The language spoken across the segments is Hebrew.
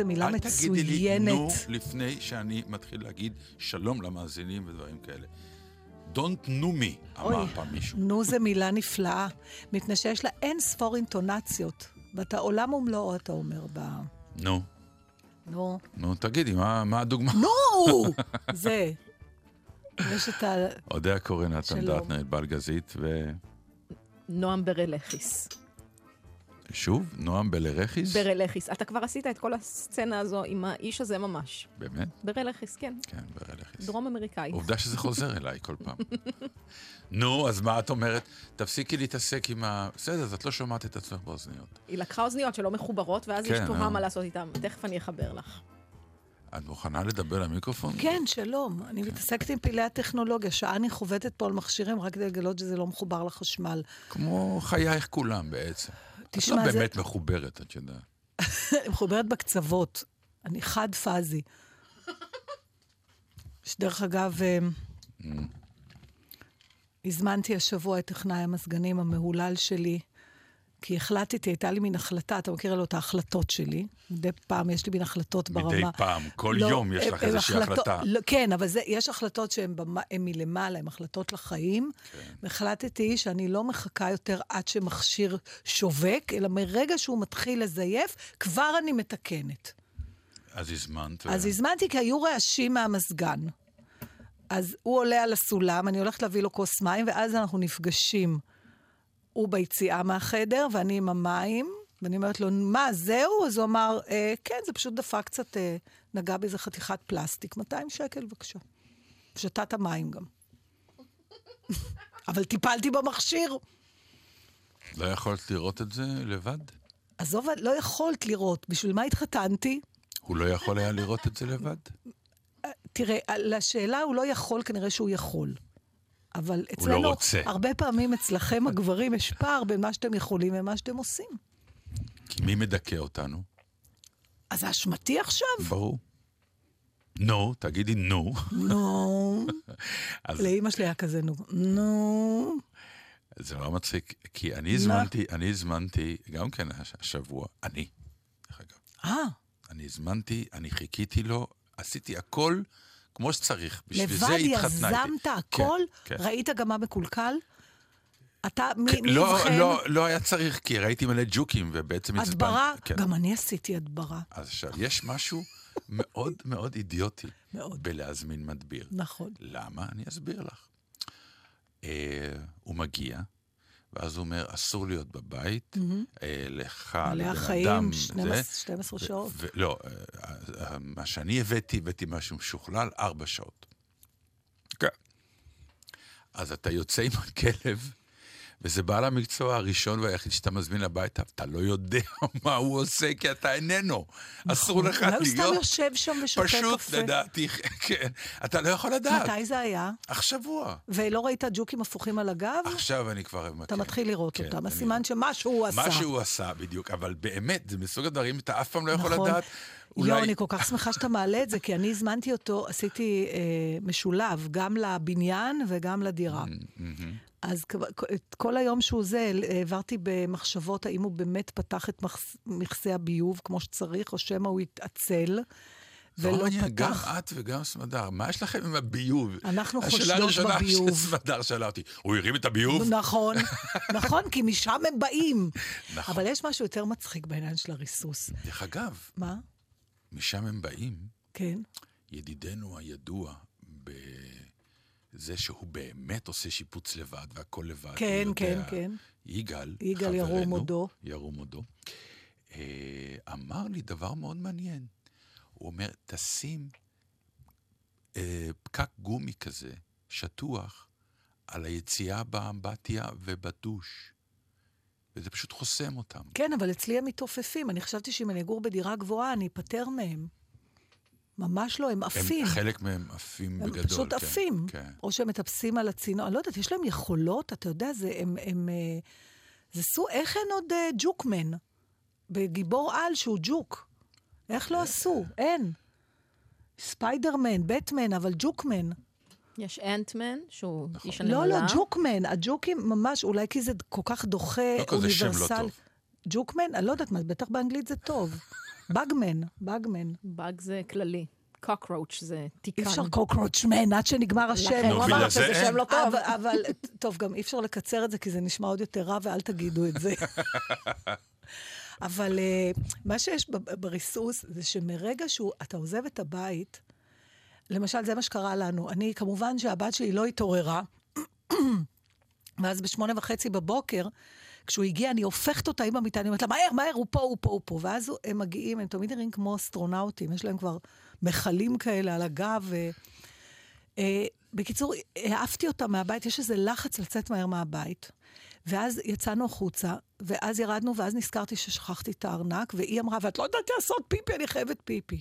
זו מילה אל תגידי לי מצוינת. נו לפני שאני מתחיל להגיד שלום למאזינים ודברים כאלה. Don't know me, אמר אוי, פעם מישהו. נו זה מילה נפלאה, מפני שיש לה אין ספור אינטונציות, ואתה עולם ומלואו, אתה אומר ב... נו, נו. נו, תגידי, מה מה הדוגמה? נו! זה. יש את ה... אודה הקורא נתן. דטנר, בל גזית, נועם ברלכיס. ושוב, נועם בלרכיס? ברלכיס. אתה כבר עשית את כל הסצנה הזו עם האיש הזה ממש. באמת? ברלכיס, כן. כן, בלרכיס. דרום אמריקאי. עובדה שזה חוזר אליי כל פעם. נו, אז מה את אומרת? תפסיקי להתעסק עם ה... בסדר, אז את לא שומעת את עצמך באוזניות. היא לקחה אוזניות שלא מחוברות, ואז כן, יש תוהה אה. מה לעשות איתן. תכף אני אחבר לך. את מוכנה לדבר למיקרופון? כן, שלום. אני כן. מתעסקת עם פעילי הטכנולוגיה. שעה אני חובטת פה על מכשירים רק כדי לגלות שזה לא מחובר לחשמל. כמו חייך כולם בעצם. תשמע, את לא זה- באמת מחוברת, את יודעת. אני מחוברת בקצוות. אני חד-פאזי. שדרך אגב, אה, הזמנתי השבוע את טכנאי המזגנים המהולל שלי, כי החלטתי, הייתה לי מין החלטה, אתה מכיר לו את ההחלטות שלי. מדי פעם יש לי מין החלטות מדי ברמה. פעם, כל לא, יום יש לך איזושהי החלטות- החלטה. לא, כן, אבל זה, יש החלטות שהן מלמעלה, הן החלטות לחיים. כן. והחלטתי שאני לא מחכה יותר עד שמכשיר שווק, אלא מרגע שהוא מתחיל לזייף, כבר אני מתקנת. אז הזמנת. אז הזמנתי כי היו רעשים מהמזגן. אז הוא עולה על הסולם, אני הולכת להביא לו כוס מים, ואז אנחנו נפגשים. הוא ביציאה מהחדר, ואני עם המים, ואני אומרת לו, מה, זהו? אז הוא אמר, אה, כן, זה פשוט דפק קצת, אה, נגע באיזה חתיכת פלסטיק, 200 שקל, בבקשה. שתה את המים גם. אבל טיפלתי במכשיר. לא יכולת לראות את זה לבד? עזוב, לא יכולת לראות, בשביל מה התחתנתי? הוא לא יכול היה לראות את זה לבד? תראה, לשאלה הוא לא יכול, כנראה שהוא יכול. אבל אצלנו, רוצה. הרבה פעמים אצלכם הגברים יש פער בין מה שאתם יכולים ומה שאתם עושים. כי מי מדכא אותנו? אז זה אשמתי עכשיו? ברור. נו, תגידי נו. נו. לאימא שלי היה כזה נו. נו. זה לא מצחיק, כי אני הזמנתי, אני הזמנתי, גם כן הש- השבוע, אני, דרך אגב, אה, אני הזמנתי, אני חיכיתי לו, עשיתי הכל כמו שצריך. בשביל זה לבד התחתנה איתי. יזמת הכל? כן, כן. ראית גם מה מקולקל? אתה, מי מי לא, אבחן? לא, לא היה צריך, כי ראיתי מלא ג'וקים, ובעצם הצבנתי. הדברה? כן. גם אני עשיתי הדברה. אז עכשיו, יש משהו מאוד מאוד אידיוטי מאוד. בלהזמין מדביר. נכון. למה? אני אסביר לך. אה, הוא מגיע, ואז הוא אומר, אסור להיות בבית, אה, לך, לבן החיים, אדם, 12 זה, 12 ו- שעות. ו- לא, אה, אה, מה שאני הבאתי, הבאתי משהו משוכלל, ארבע שעות. כן. אז אתה יוצא עם הכלב, וזה בעל המקצוע הראשון והיחיד שאתה מזמין הביתה, אתה לא יודע מה הוא עושה, כי אתה איננו. אסור לך אולי הוא סתם להיות... יושב שם ושותה פשוט, קפה. לדעתי, כן. אתה לא יכול לדעת. מתי זה היה? השבוע. ולא ראית ג'וקים הפוכים על הגב? עכשיו אני כבר... אתה מתחיל לראות כן, אותם, הסימן שמשהו עשה. מה שהוא עשה, בדיוק. אבל באמת, זה מסוג הדברים, אתה אף פעם לא יכול נכון. לדעת. יואו, אני כל כך שמחה שאתה מעלה את זה, כי אני הזמנתי אותו, עשיתי אה, משולב, גם לבניין וגם לדירה. אז את כל היום שהוא זה, העברתי במחשבות האם הוא באמת פתח את מכסה הביוב כמו שצריך, או שמא הוא התעצל. ולא ורוניה, גם פתח. את וגם סמדר, מה יש לכם עם הביוב? אנחנו השאלה חושדות הראשונה בביוב. שסמדר שאלה אותי, הוא הרים את הביוב? נכון, נכון, כי משם הם באים. נכון. אבל יש משהו יותר מצחיק בעניין של הריסוס. דרך אגב, מה? משם הם באים, כן. ידידנו הידוע בזה שהוא באמת עושה שיפוץ לבד והכל לבד. כן, כן, יודע, כן. יגאל, יגאל ירום הודו. ירום הודו, אה, אמר לי דבר מאוד מעניין. הוא אומר, תשים אה, פקק גומי כזה, שטוח, על היציאה באמבטיה ובדוש. וזה פשוט חוסם אותם. כן, אבל אצלי הם מתעופפים. אני חשבתי שאם אני אגור בדירה גבוהה, אני אפטר מהם. ממש לא, הם עפים. הם, חלק מהם עפים הם בגדול. פשוט כן, עפים. כן. או שהם מטפסים על הצינור. אני לא יודעת, יש להם יכולות, אתה יודע, זה הם... הם אה, זה סוג... איך אין עוד אה, ג'וקמן? בגיבור על שהוא ג'וק. איך לא עשו? אין. ספיידרמן, בטמן, אבל ג'וקמן. יש אנטמן, שהוא איש לא, הנמלה. לא, ג'וקמן. הג'וקים ממש, אולי כי זה כל כך דוחה, לא כזה שם לא אוניברסל. טוב. ג'וקמן? אני לא יודעת מה, בטח באנגלית זה טוב. בגמן, בגמן. באג זה כללי. קוקרוץ' זה תיקן. אי אפשר קוקרוצ'מן עד שנגמר השם. לכן הוא אמר זה שזה. שם לא טוב. אבל, אבל, טוב, גם אי אפשר לקצר את זה, כי זה נשמע עוד יותר רע, ואל תגידו את זה. אבל uh, מה שיש בריסוס, זה שמרגע שאתה עוזב את הבית, למשל, זה מה שקרה לנו. אני, כמובן שהבת שלי לא התעוררה, ואז בשמונה וחצי בבוקר, כשהוא הגיע, אני הופכת אותה עם המיטה, אני אומרת לה, מהר, מהר, הוא פה, הוא פה, הוא פה. ואז הם מגיעים, הם תמיד נראים כמו אסטרונאוטים, יש להם כבר מכלים כאלה על הגב. ו... אה, בקיצור, העפתי אותה מהבית, יש איזה לחץ לצאת מהר מהבית. ואז יצאנו החוצה, ואז ירדנו, ואז נזכרתי ששכחתי את הארנק, והיא אמרה, ואת לא יודעת לעשות פיפי, אני חייבת פיפי.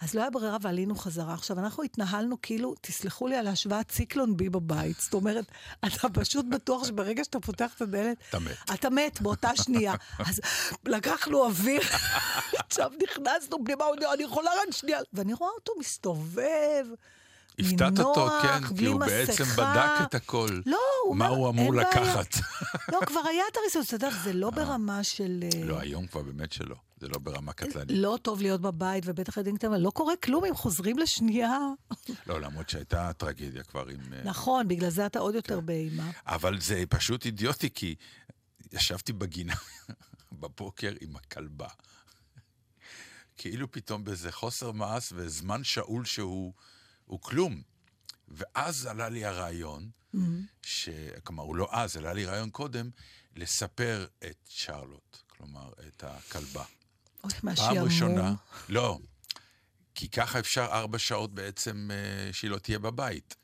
אז לא היה ברירה ועלינו חזרה. עכשיו, אנחנו התנהלנו כאילו, תסלחו לי על השוואת ציקלון בי בבית. זאת אומרת, אתה פשוט בטוח שברגע שאתה פותח את הדלת, אתה מת. אתה מת באותה שנייה. אז לקחנו אוויר, עכשיו נכנסנו פנימה, אני יכולה רק שנייה. ואני רואה אותו מסתובב, הפתעת אותו, כן, כי הוא בעצם מסכה. בדק את הכל. לא, הוא מה אומר, הוא אמור. לקחת. לא, כבר היה את הריסוס, אתה יודע, זה לא ברמה של... אה, לא, היום כבר באמת שלא. זה לא ברמה קטלנית. לא טוב להיות בבית, ובטח קטנים, אבל לא קורה כלום אם חוזרים לשנייה. לא, למרות שהייתה טרגדיה כבר עם... אה, נכון, בגלל זה אתה עוד כן. יותר באימה. אבל זה פשוט אידיוטי, כי ישבתי בגינה בבוקר עם הכלבה. כאילו פתאום באיזה חוסר מעש וזמן שאול שהוא הוא כלום. ואז עלה לי הרעיון, ש... כלומר, הוא לא אז, עלה לי רעיון קודם, לספר את שרלוט, כלומר, את הכלבה. אוי, מה פעם שעמום. ראשונה, לא, כי ככה אפשר ארבע שעות בעצם אה, שהיא לא תהיה בבית.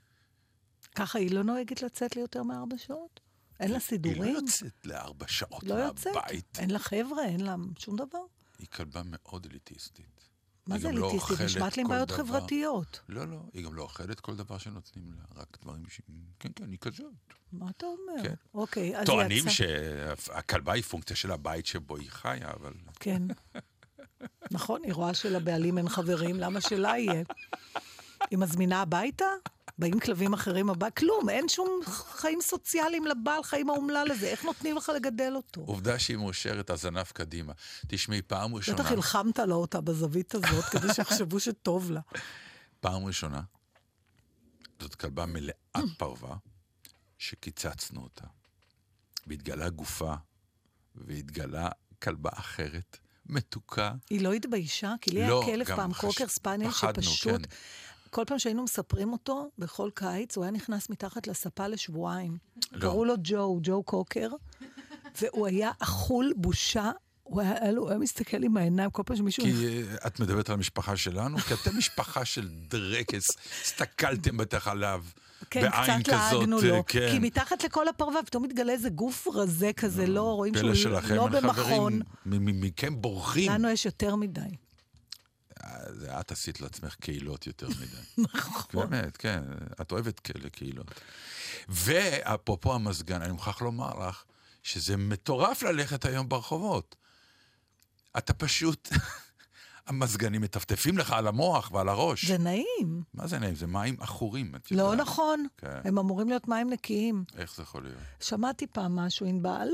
ככה היא לא נוהגת לצאת ליותר מארבע שעות? אין לה היא סידורים? לא יוצאת לארבע שעות לא יוצאת? מהבית. אין לה חבר'ה, אין לה שום דבר. היא כלבה מאוד אליטיסטית. מה זה לא אליטיסטית? נשמעת לי עם בעיות דבר. חברתיות. לא, לא, היא גם לא אוכלת כל דבר שנותנים לה, רק דברים ש... כן, כן, היא כזאת. מה אתה אומר? כן. אוקיי, אז טוענים יצא. שהכלבה היא פונקציה של הבית שבו היא חיה, אבל... כן. נכון, היא רואה שלבעלים אין חברים, למה שלה יהיה? היא מזמינה הביתה? באים כלבים אחרים הביתה? כלום, אין שום חיים סוציאליים לבעל חיים האומלל הזה, איך נותנים לך לגדל אותו? עובדה שהיא מאושרת, הזנב קדימה. תשמעי, פעם ראשונה, בטח הלחמת לה אותה בזווית הזאת, כדי שיחשבו שטוב לה. פעם ראשונה, זאת כלבה מלאת פרווה, שקיצצנו אותה. והתגלה גופה, והתגלה כלבה אחרת, מתוקה. היא לא התביישה? כי לי לא, היה כלב פעם, חש- קוקר ספניאל, שפשוט... כן. כל פעם שהיינו מספרים אותו, בכל קיץ, הוא היה נכנס מתחת לספה לשבועיים. לא. קראו לו ג'ו, ג'ו קוקר, והוא היה אכול בושה. הוא היה, הוא היה מסתכל עם העיניים כל פעם שמישהו... כי אה, את מדברת על המשפחה שלנו, כי אתם משפחה של דרקס, הסתכלתם בטח עליו כן, בעין קצת לעגנו לו. אה, כן. כי מתחת לכל הפרווה פתאום מתגלה איזה גוף רזה כזה, לא, רואים פלא שהוא שלכם, לא במכון. חברים, מ- מ- מכם בורחים. לנו יש יותר מדי. זה את עשית לעצמך קהילות יותר מדי. נכון. באמת, כן, את אוהבת כאלה קהילות. ואפרופו המזגן, אני מוכרח לומר לך שזה מטורף ללכת היום ברחובות. אתה פשוט, המזגנים מטפטפים לך על המוח ועל הראש. זה נעים. מה זה נעים? זה מים עכורים, את לא. נכון. כן. הם אמורים להיות מים נקיים. איך זה יכול להיות? שמעתי פעם משהו, ענבל,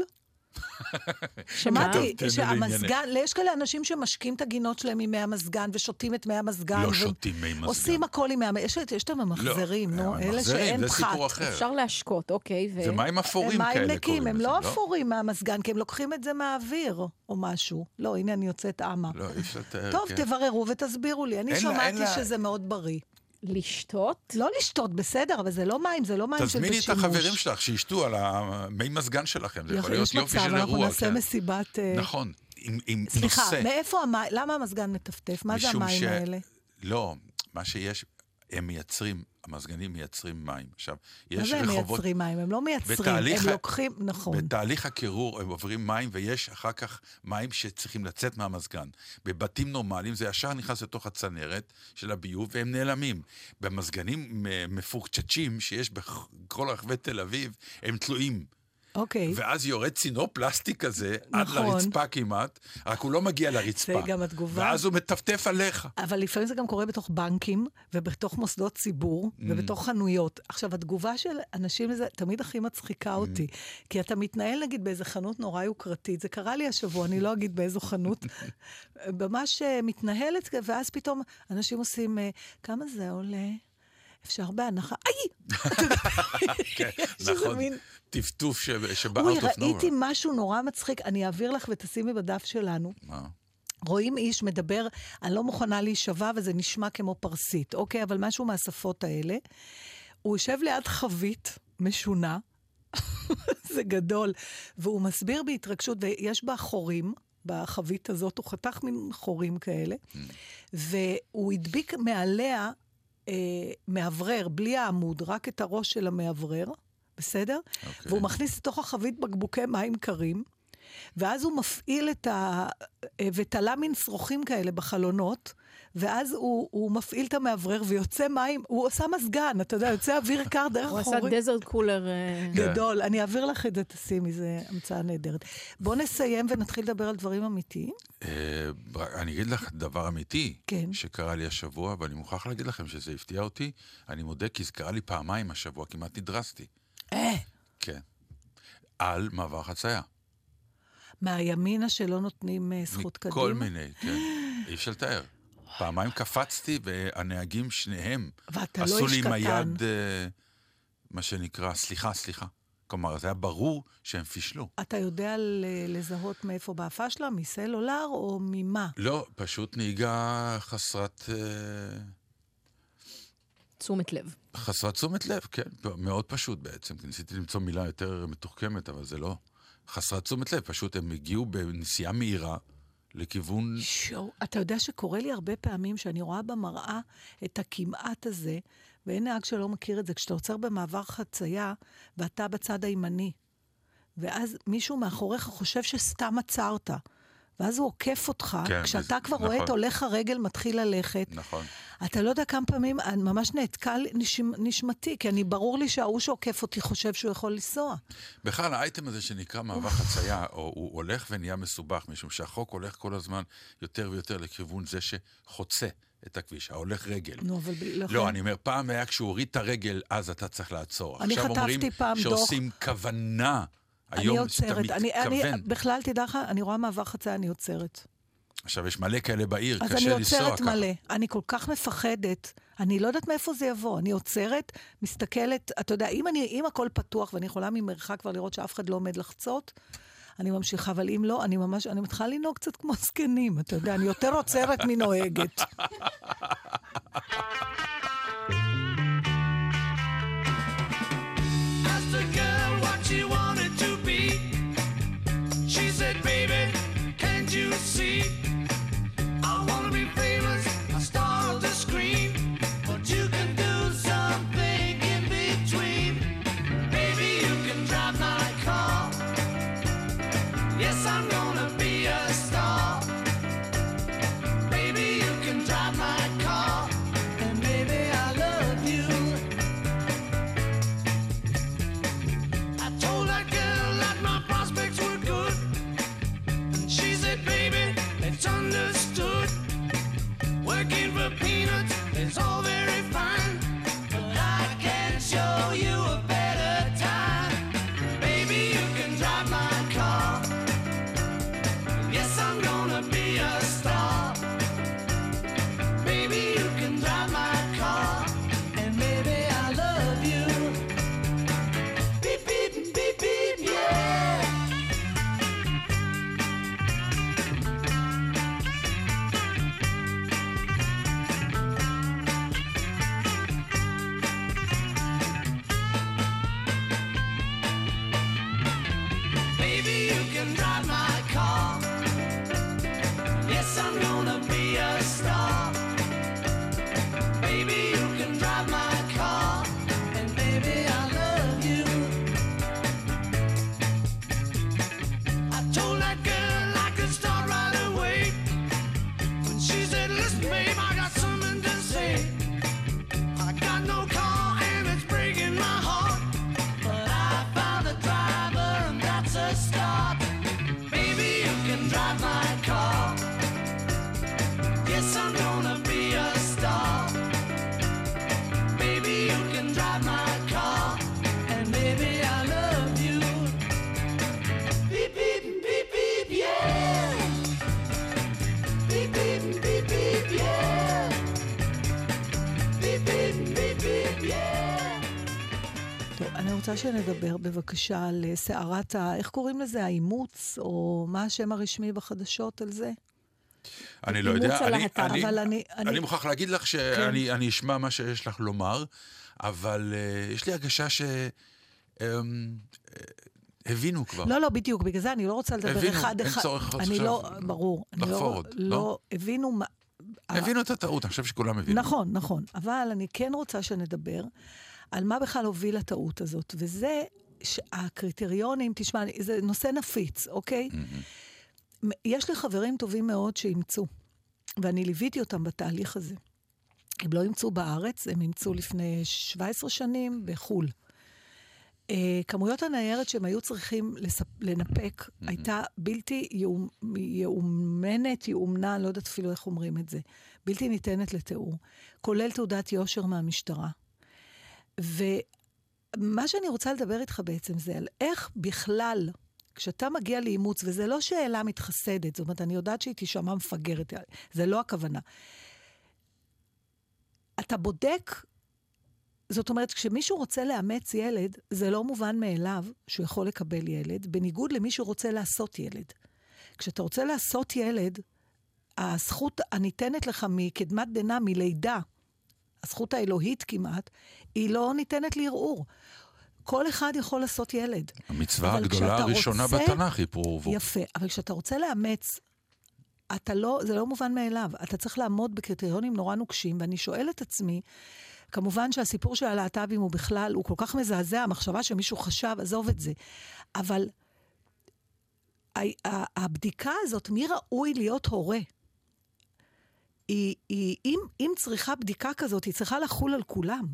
שמעתי שהמזגן, יש כאלה אנשים שמשקים את הגינות שלהם עם מי המזגן ושותים את מי המזגן. לא שותים מי מזגן. עושים הכל עם מי המזגן. יש, את הממחזרים, לא, נו, אלה שאין זה פחת. סיפור אחר. אפשר להשקות, אוקיי. זה מים אפורים הם כאלה מים קוראים הם לזה, לא אפורים מהמזגן, כי הם לוקחים את זה מהאוויר או משהו. לא, הנה אני יוצאת אמה. לא, אי אפשר לתאר. טוב, כן. תבררו ותסבירו לי. אני שמעתי שזה מאוד בריא. לשתות? לא לשתות, בסדר, אבל זה לא מים, זה לא מים של תזמיני בשימוש. את החברים שלך שישתו על המי מזגן שלכם, זה יכול להיות יש יופי מצב, של אנחנו אירוע. נעשה כן. מסיבת... אה, נכון, עם עם סליחה, נושא. מאיפה המים? למה המזגן מטפטף? מה זה המים ש- האלה? לא, מה שיש, הם מייצרים, המזגנים מייצרים מים. עכשיו, מה יש זה הם רחובות... מייצרים מים? הם לא מייצרים, הם ה- לוקחים... נכון. בתהליך הקירור הם עוברים מים, ויש אחר כך מים שצריכים לצאת מהמזגן. בבתים נורמליים זה ישר נכנס לתוך הצנרת של הביוב, והם נעלמים. במזגנים מפורצ'צ'ים שיש בכל רחבי תל אביב, הם תלויים. אוקיי. ואז יורד צינור פלסטיק כזה, עד נכון. לרצפה כמעט, רק הוא לא מגיע לרצפה. זה גם התגובה. ואז הוא מטפטף עליך. אבל לפעמים זה גם קורה בתוך בנקים, ובתוך מוסדות ציבור, ובתוך חנויות. עכשיו, התגובה של אנשים לזה תמיד הכי מצחיקה אותי. כי אתה מתנהל, נגיד, באיזה חנות נורא יוקרתית. זה קרה לי השבוע, אני לא אגיד באיזו חנות. ממש אה, מתנהלת, ואז פתאום אנשים עושים, אה, כמה זה עולה? אפשר בהנחה, איי! כן, נכון. טפטוף שבא אוי, out of ראיתי nowhere. משהו נורא מצחיק, אני אעביר לך ותשימי בדף שלנו. מה? רואים איש מדבר, אני לא מוכנה להישבע וזה נשמע כמו פרסית, אוקיי? אבל משהו מהשפות האלה. הוא יושב ליד חבית משונה, זה גדול, והוא מסביר בהתרגשות, ויש בה חורים. בחבית הזאת, הוא חתך מין חורים כאלה, והוא הדביק מעליה אה, מאוורר, בלי העמוד, רק את הראש של המאוורר, בסדר? אוקיי. והוא מכניס לתוך החבית בקבוקי מים קרים, ואז הוא מפעיל את ה... אה, ותלה מין שרוכים כאלה בחלונות, ואז הוא, הוא מפעיל את המאוורר ויוצא מים, הוא עושה מזגן, אתה יודע, יוצא אוויר קר דרך הוא עשה חורים. דזרט קולר. אה, כן. גדול. אני אעביר לך את זה, תשימי, זו המצאה נהדרת. בואו נסיים ונתחיל לדבר על דברים אמיתיים. אה, אני אגיד לך דבר אמיתי, כן. שקרה לי השבוע, ואני מוכרח להגיד לכם שזה הפתיע אותי. אני מודה, כי זה קרה לי פעמיים השבוע, כמעט נדרסתי. אה, כן. על מעבר חצייה. מהימינה שלא נותנים אה, זכות קדימה. מכל מיני, כן. אי אפשר לתאר. פעמיים קפצתי, והנהגים שניהם ואתה לא עשו לי עם. היד, אה, מה שנקרא, סליחה, סליחה. כלומר, זה היה ברור שהם פישלו. אתה יודע לזהות מאיפה באה הפשלה? מסלולר או ממה? לא, פשוט נהיגה חסרת... תשומת לב. חסרת תשומת לב, כן, מאוד פשוט בעצם. כי ניסיתי למצוא מילה יותר מתוחכמת, אבל זה לא. חסרת תשומת לב, פשוט הם הגיעו בנסיעה מהירה לכיוון... שואו, אתה יודע שקורה לי הרבה פעמים שאני רואה במראה את הכמעט הזה, ואין נהג שלא מכיר את זה, כשאתה עוצר במעבר חצייה ואתה בצד הימני, ואז מישהו מאחוריך חושב שסתם עצרת, ואז הוא עוקף אותך, כן, כשאתה וזה- כבר רואה את נכון. הולך הרגל מתחיל ללכת. נכון. אתה לא יודע כמה פעמים, ממש נעתקה נשמ, נשמתי, כי אני, ברור לי שההוא שעוקף אותי חושב שהוא יכול לנסוע. בכלל, האייטם הזה שנקרא מעבר חצייה, או, הוא הולך ונהיה מסובך, משום שהחוק הולך כל הזמן יותר ויותר לכיוון זה שחוצה את הכביש, ההולך רגל. נו, אבל ב- לא, אני אומר, פעם היה כשהוא הוריד את הרגל, אז אתה צריך לעצור. אני עכשיו חטפתי אומרים פעם דוח. שעושים כוונה. אני היום שאתה עוצרת. אני, אני, מתכוון. בכלל, תדע לך, אני רואה מעבר חצייה, אני עוצרת. עכשיו, יש מלא כאלה בעיר, אז אני קשה לנסוע עוצרת ככה. מלא. אני כל כך מפחדת. אני לא יודעת מאיפה זה יבוא. אני עוצרת, מסתכלת, אתה יודע, אם, אני, אם הכל פתוח ואני יכולה ממרחק כבר לראות שאף אחד לא עומד לחצות, אני ממשיכה, אבל אם לא, אני ממש, אני מתחילה לנהוג קצת כמו זקנים, אתה יודע, אני יותר עוצרת מנוהגת. Asked the girl what she wanted רוצה שנדבר בבקשה על אה, סערת ה... איך קוראים לזה? האימוץ? או מה השם הרשמי בחדשות על זה? אני לא יודע, אני, הלהט"ב. אני, אני... אני אני מוכרח להגיד לך שאני אני אשמע מה שיש לך לומר, אבל uh, יש לי הרגשה ש... Um, הבינו כבר. לא, לא, בדיוק, בגלל זה אני לא רוצה לדבר הבינו, אחד אין אחד. צורך אני עכשיו לא, ברור. אני לחפור לא, עוד, לא, לא? הבינו מה... הבינו את הטעות, אני חושב שכולם הבינו. נכון, נכון. אבל אני כן רוצה שנדבר על מה בכלל הוביל לטעות הזאת, וזה שהקריטריונים, תשמע, זה נושא נפיץ, אוקיי? Mm-hmm. יש לי חברים טובים מאוד שאימצו, ואני ליוויתי אותם בתהליך הזה. הם לא אימצו בארץ, הם אימצו לפני 17 שנים בחו"ל. Uh, כמויות הניירת שהם היו צריכים לספ... לנפק mm-hmm. הייתה בלתי יאומ... יאומנת, יאומנה, לא יודעת אפילו איך אומרים את זה, בלתי ניתנת לתיאור, כולל תעודת יושר מהמשטרה. ומה שאני רוצה לדבר איתך בעצם זה על איך בכלל, כשאתה מגיע לאימוץ, וזו לא שאלה מתחסדת, זאת אומרת, אני יודעת שהיא תישמע מפגרת, זה לא הכוונה. אתה בודק זאת אומרת, כשמישהו רוצה לאמץ ילד, זה לא מובן מאליו שהוא יכול לקבל ילד, בניגוד למי שרוצה לעשות ילד. כשאתה רוצה לעשות ילד, הזכות הניתנת לך מקדמת דנא, מלידה, הזכות האלוהית כמעט, היא לא ניתנת לערעור. כל אחד יכול לעשות ילד. המצווה הגדולה הראשונה רוצה- בתנ"ך היא פרו ורבו. יפה, אבל כשאתה רוצה לאמץ, אתה לא, זה לא מובן מאליו. אתה צריך לעמוד בקריטריונים נורא נוקשים, ואני שואלת את עצמי, כמובן שהסיפור של הלהט"בים הוא בכלל, הוא כל כך מזעזע, המחשבה שמישהו חשב, עזוב את זה. אבל ה- ה- הבדיקה הזאת, מי ראוי להיות הורה, היא, היא, אם, אם צריכה בדיקה כזאת, היא צריכה לחול על כולם.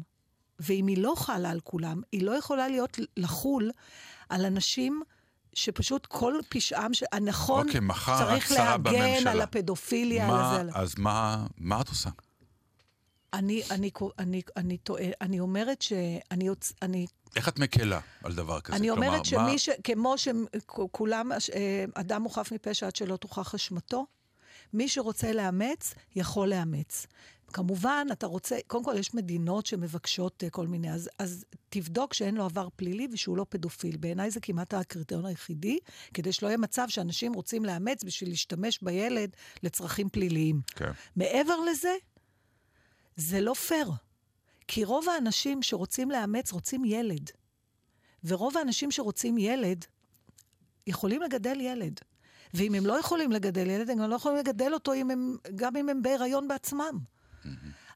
ואם היא לא חלה על כולם, היא לא יכולה להיות לחול על אנשים שפשוט כל פשעם, ש... הנכון, אוקיי, מחר צריך להגן בממשלה. על הפדופיליה, מה- על זה. אז מה מה את עושה? אני, אני, אני, אני, טועה, אני אומרת שאני. אני, איך את מקלה על דבר כזה? אני כלומר, אומרת מה- שמי ש... כמו שכולם, אה, אדם חף מפשע עד שלא תוכח אשמתו, מי שרוצה לאמץ, יכול לאמץ. כמובן, אתה רוצה, קודם כל יש מדינות שמבקשות אה, כל מיני, אז, אז תבדוק שאין לו עבר פלילי ושהוא לא פדופיל. בעיניי זה כמעט הקריטריון היחידי, כדי שלא יהיה מצב שאנשים רוצים לאמץ בשביל להשתמש בילד לצרכים פליליים. כן. מעבר לזה, זה לא פייר. כי רוב האנשים שרוצים לאמץ רוצים ילד. ורוב האנשים שרוצים ילד, יכולים לגדל ילד. ואם הם לא יכולים לגדל ילד, הם גם לא יכולים לגדל אותו אם הם, גם אם הם בהיריון בעצמם.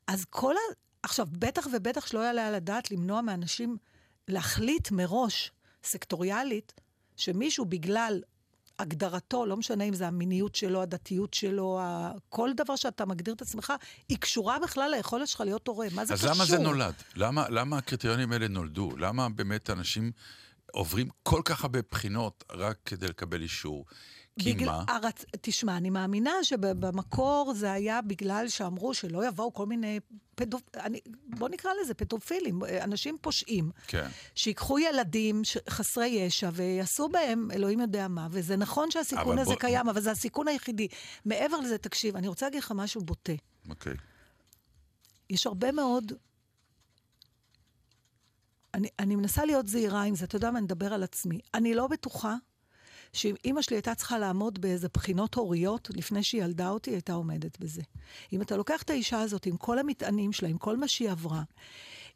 אז כל ה... עכשיו, בטח ובטח שלא יעלה על הדעת למנוע מאנשים להחליט מראש, סקטוריאלית, שמישהו בגלל הגדרתו, לא משנה אם זה המיניות שלו, הדתיות שלו, ה... כל דבר שאתה מגדיר את עצמך, היא קשורה בכלל ליכולת שלך להיות הורה. מה זה אז קשור? למה זה נולד? למה, למה הקריטריונים האלה נולדו? למה באמת אנשים עוברים כל כך הרבה בחינות רק כדי לקבל אישור? כי בגלל- מה? הרצ... תשמע, אני מאמינה שבמקור זה היה בגלל שאמרו שלא יבואו כל מיני פדופ... אני... בוא נקרא לזה פדופילים, אנשים פושעים. כן. שיקחו ילדים ש... חסרי ישע ויעשו בהם אלוהים יודע מה, וזה נכון שהסיכון הזה בוא- קיים, אבל זה הסיכון היחידי. מעבר לזה, תקשיב, אני רוצה להגיד לך משהו בוטה. אוקיי. יש הרבה מאוד... אני, אני מנסה להיות זהירה עם זה, אתה יודע מה, אני אדבר על עצמי. אני לא בטוחה שאם אימא שלי הייתה צריכה לעמוד באיזה בחינות הוריות לפני שהיא ילדה אותי, היא הייתה עומדת בזה. אם אתה לוקח את האישה הזאת עם כל המטענים שלה, עם כל מה שהיא עברה,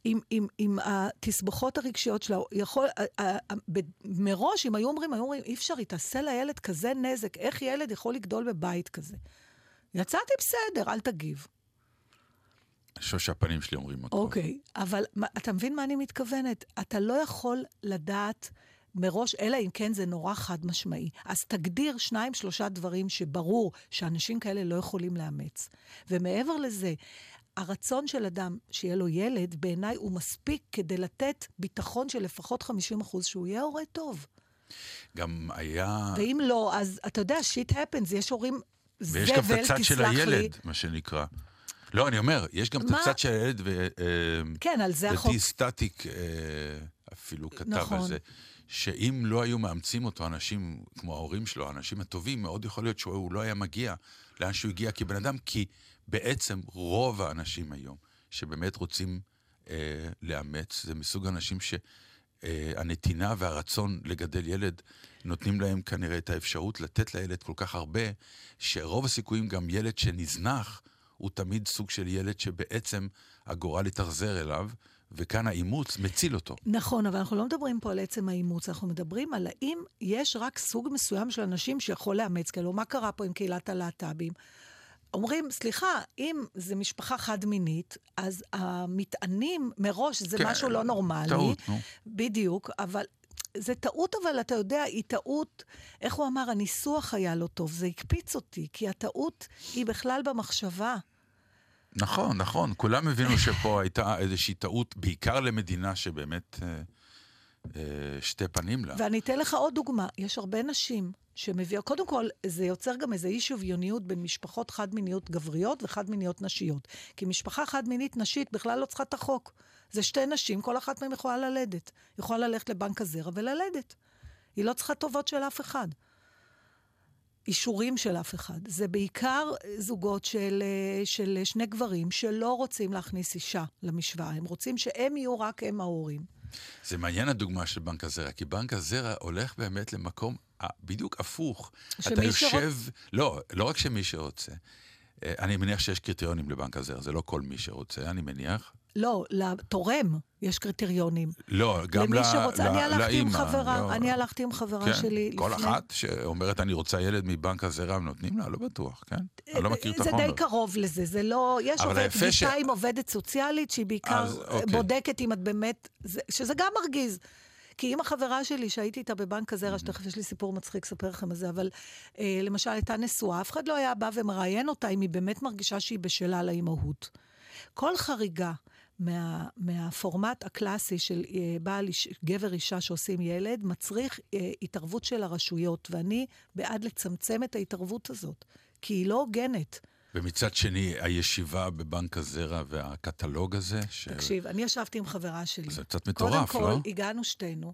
עם, עם, עם התסבוכות הרגשיות שלה, יכול, מראש, אם היו אומרים, היו אומרים, אי אפשר, היא תעשה לילד כזה נזק, איך ילד יכול לגדול בבית כזה? יצאתי בסדר, אל תגיב. אני חושב שהפנים שלי אומרים הכל. אוקיי, אבל מה, אתה מבין מה אני מתכוונת? אתה לא יכול לדעת מראש, אלא אם כן זה נורא חד משמעי. אז תגדיר שניים, שלושה דברים שברור שאנשים כאלה לא יכולים לאמץ. ומעבר לזה, הרצון של אדם שיהיה לו ילד, בעיניי הוא מספיק כדי לתת ביטחון של לפחות 50 אחוז שהוא יהיה הורה טוב. גם היה... ואם לא, אז אתה יודע, שיט הפנס, יש הורים ויש זבל, גם את הצד של תסלח לי. הילד, מה שנקרא. לא, אני אומר, יש גם את מה? הצד של הילד, ו... אה, כן, על זה החוק. לדעתי סטטיק אה, אפילו כתב נכון. על זה, שאם לא היו מאמצים אותו אנשים כמו ההורים שלו, האנשים הטובים, מאוד יכול להיות שהוא לא היה מגיע לאן שהוא הגיע כבן אדם, כי בעצם רוב האנשים היום שבאמת רוצים אה, לאמץ, זה מסוג האנשים אה, הנתינה והרצון לגדל ילד נותנים להם כנראה את האפשרות לתת לילד כל כך הרבה, שרוב הסיכויים גם ילד שנזנח הוא תמיד סוג של ילד שבעצם הגורל התאכזר אליו, וכאן האימוץ מציל אותו. נכון, אבל אנחנו לא מדברים פה על עצם האימוץ, אנחנו מדברים על האם יש רק סוג מסוים של אנשים שיכול לאמץ, כאילו, מה קרה פה עם קהילת הלהט"בים? אומרים, סליחה, אם זה משפחה חד-מינית, אז המטענים מראש זה כן, משהו לא נורמלי. טעות, נו. בדיוק, אבל זה טעות, אבל אתה יודע, היא טעות, איך הוא אמר, הניסוח היה לא טוב, זה הקפיץ אותי, כי הטעות היא בכלל במחשבה. נכון, נכון. כולם הבינו שפה הייתה איזושהי טעות, בעיקר למדינה שבאמת אה, אה, שתי פנים לה. ואני אתן לך עוד דוגמה, יש הרבה נשים שמביאות, קודם כל, זה יוצר גם איזו אי שוויוניות בין משפחות חד-מיניות גבריות וחד-מיניות נשיות. כי משפחה חד-מינית נשית בכלל לא צריכה את החוק. זה שתי נשים, כל אחת מהן יכולה ללדת. יכולה ללכת לבנק הזרע וללדת. היא לא צריכה טובות של אף אחד. אישורים של אף אחד. זה בעיקר זוגות של, אה, של שני גברים שלא רוצים להכניס אישה למשוואה. הם רוצים שהם יהיו רק הם ההורים. זה מעניין הדוגמה של בנק הזרע, כי בנק הזרע הולך באמת למקום אה, בדיוק הפוך. שמי אתה שרוצ- יושב... לא, לא רק שמי שרוצה. אה, אני מניח שיש קריטריונים לבנק הזרע, זה לא כל מי שרוצה, אני מניח. לא, לתורם יש קריטריונים. לא, גם למי ל- שרוצה, ל- אני הלכתי עם לאימא, חברה, לא. אני הלכתי עם חברה שלי כל לפני... אחת שאומרת, אני רוצה ילד מבנק הזרע, הם נותנים לה? לא בטוח, כן? אני לא מכיר את זה החומר. די קרוב לזה, זה לא... יש עובד, פגישה עם עובדת סוציאלית, שהיא בעיקר אוקיי. בודקת אם את באמת... זה, שזה גם מרגיז. כי אם החברה שלי, שהייתי איתה בבנק הזרע, שתכף יש לי סיפור מצחיק לספר לכם על זה, אבל אה, למשל הייתה נשואה, אף אחד לא היה בא ומראיין אותה אם היא באמת מרגישה שהיא בשלה לאימהות. כל חריגה מה, מהפורמט הקלאסי של אה, בעל גבר אישה שעושים ילד, מצריך אה, התערבות של הרשויות, ואני בעד לצמצם את ההתערבות הזאת, כי היא לא הוגנת. ומצד שני, הישיבה בבנק הזרע והקטלוג הזה, ש... תקשיב, אני ישבתי עם חברה שלי. זה קצת מטורף, קודם לא? כל, הגענו שתינו.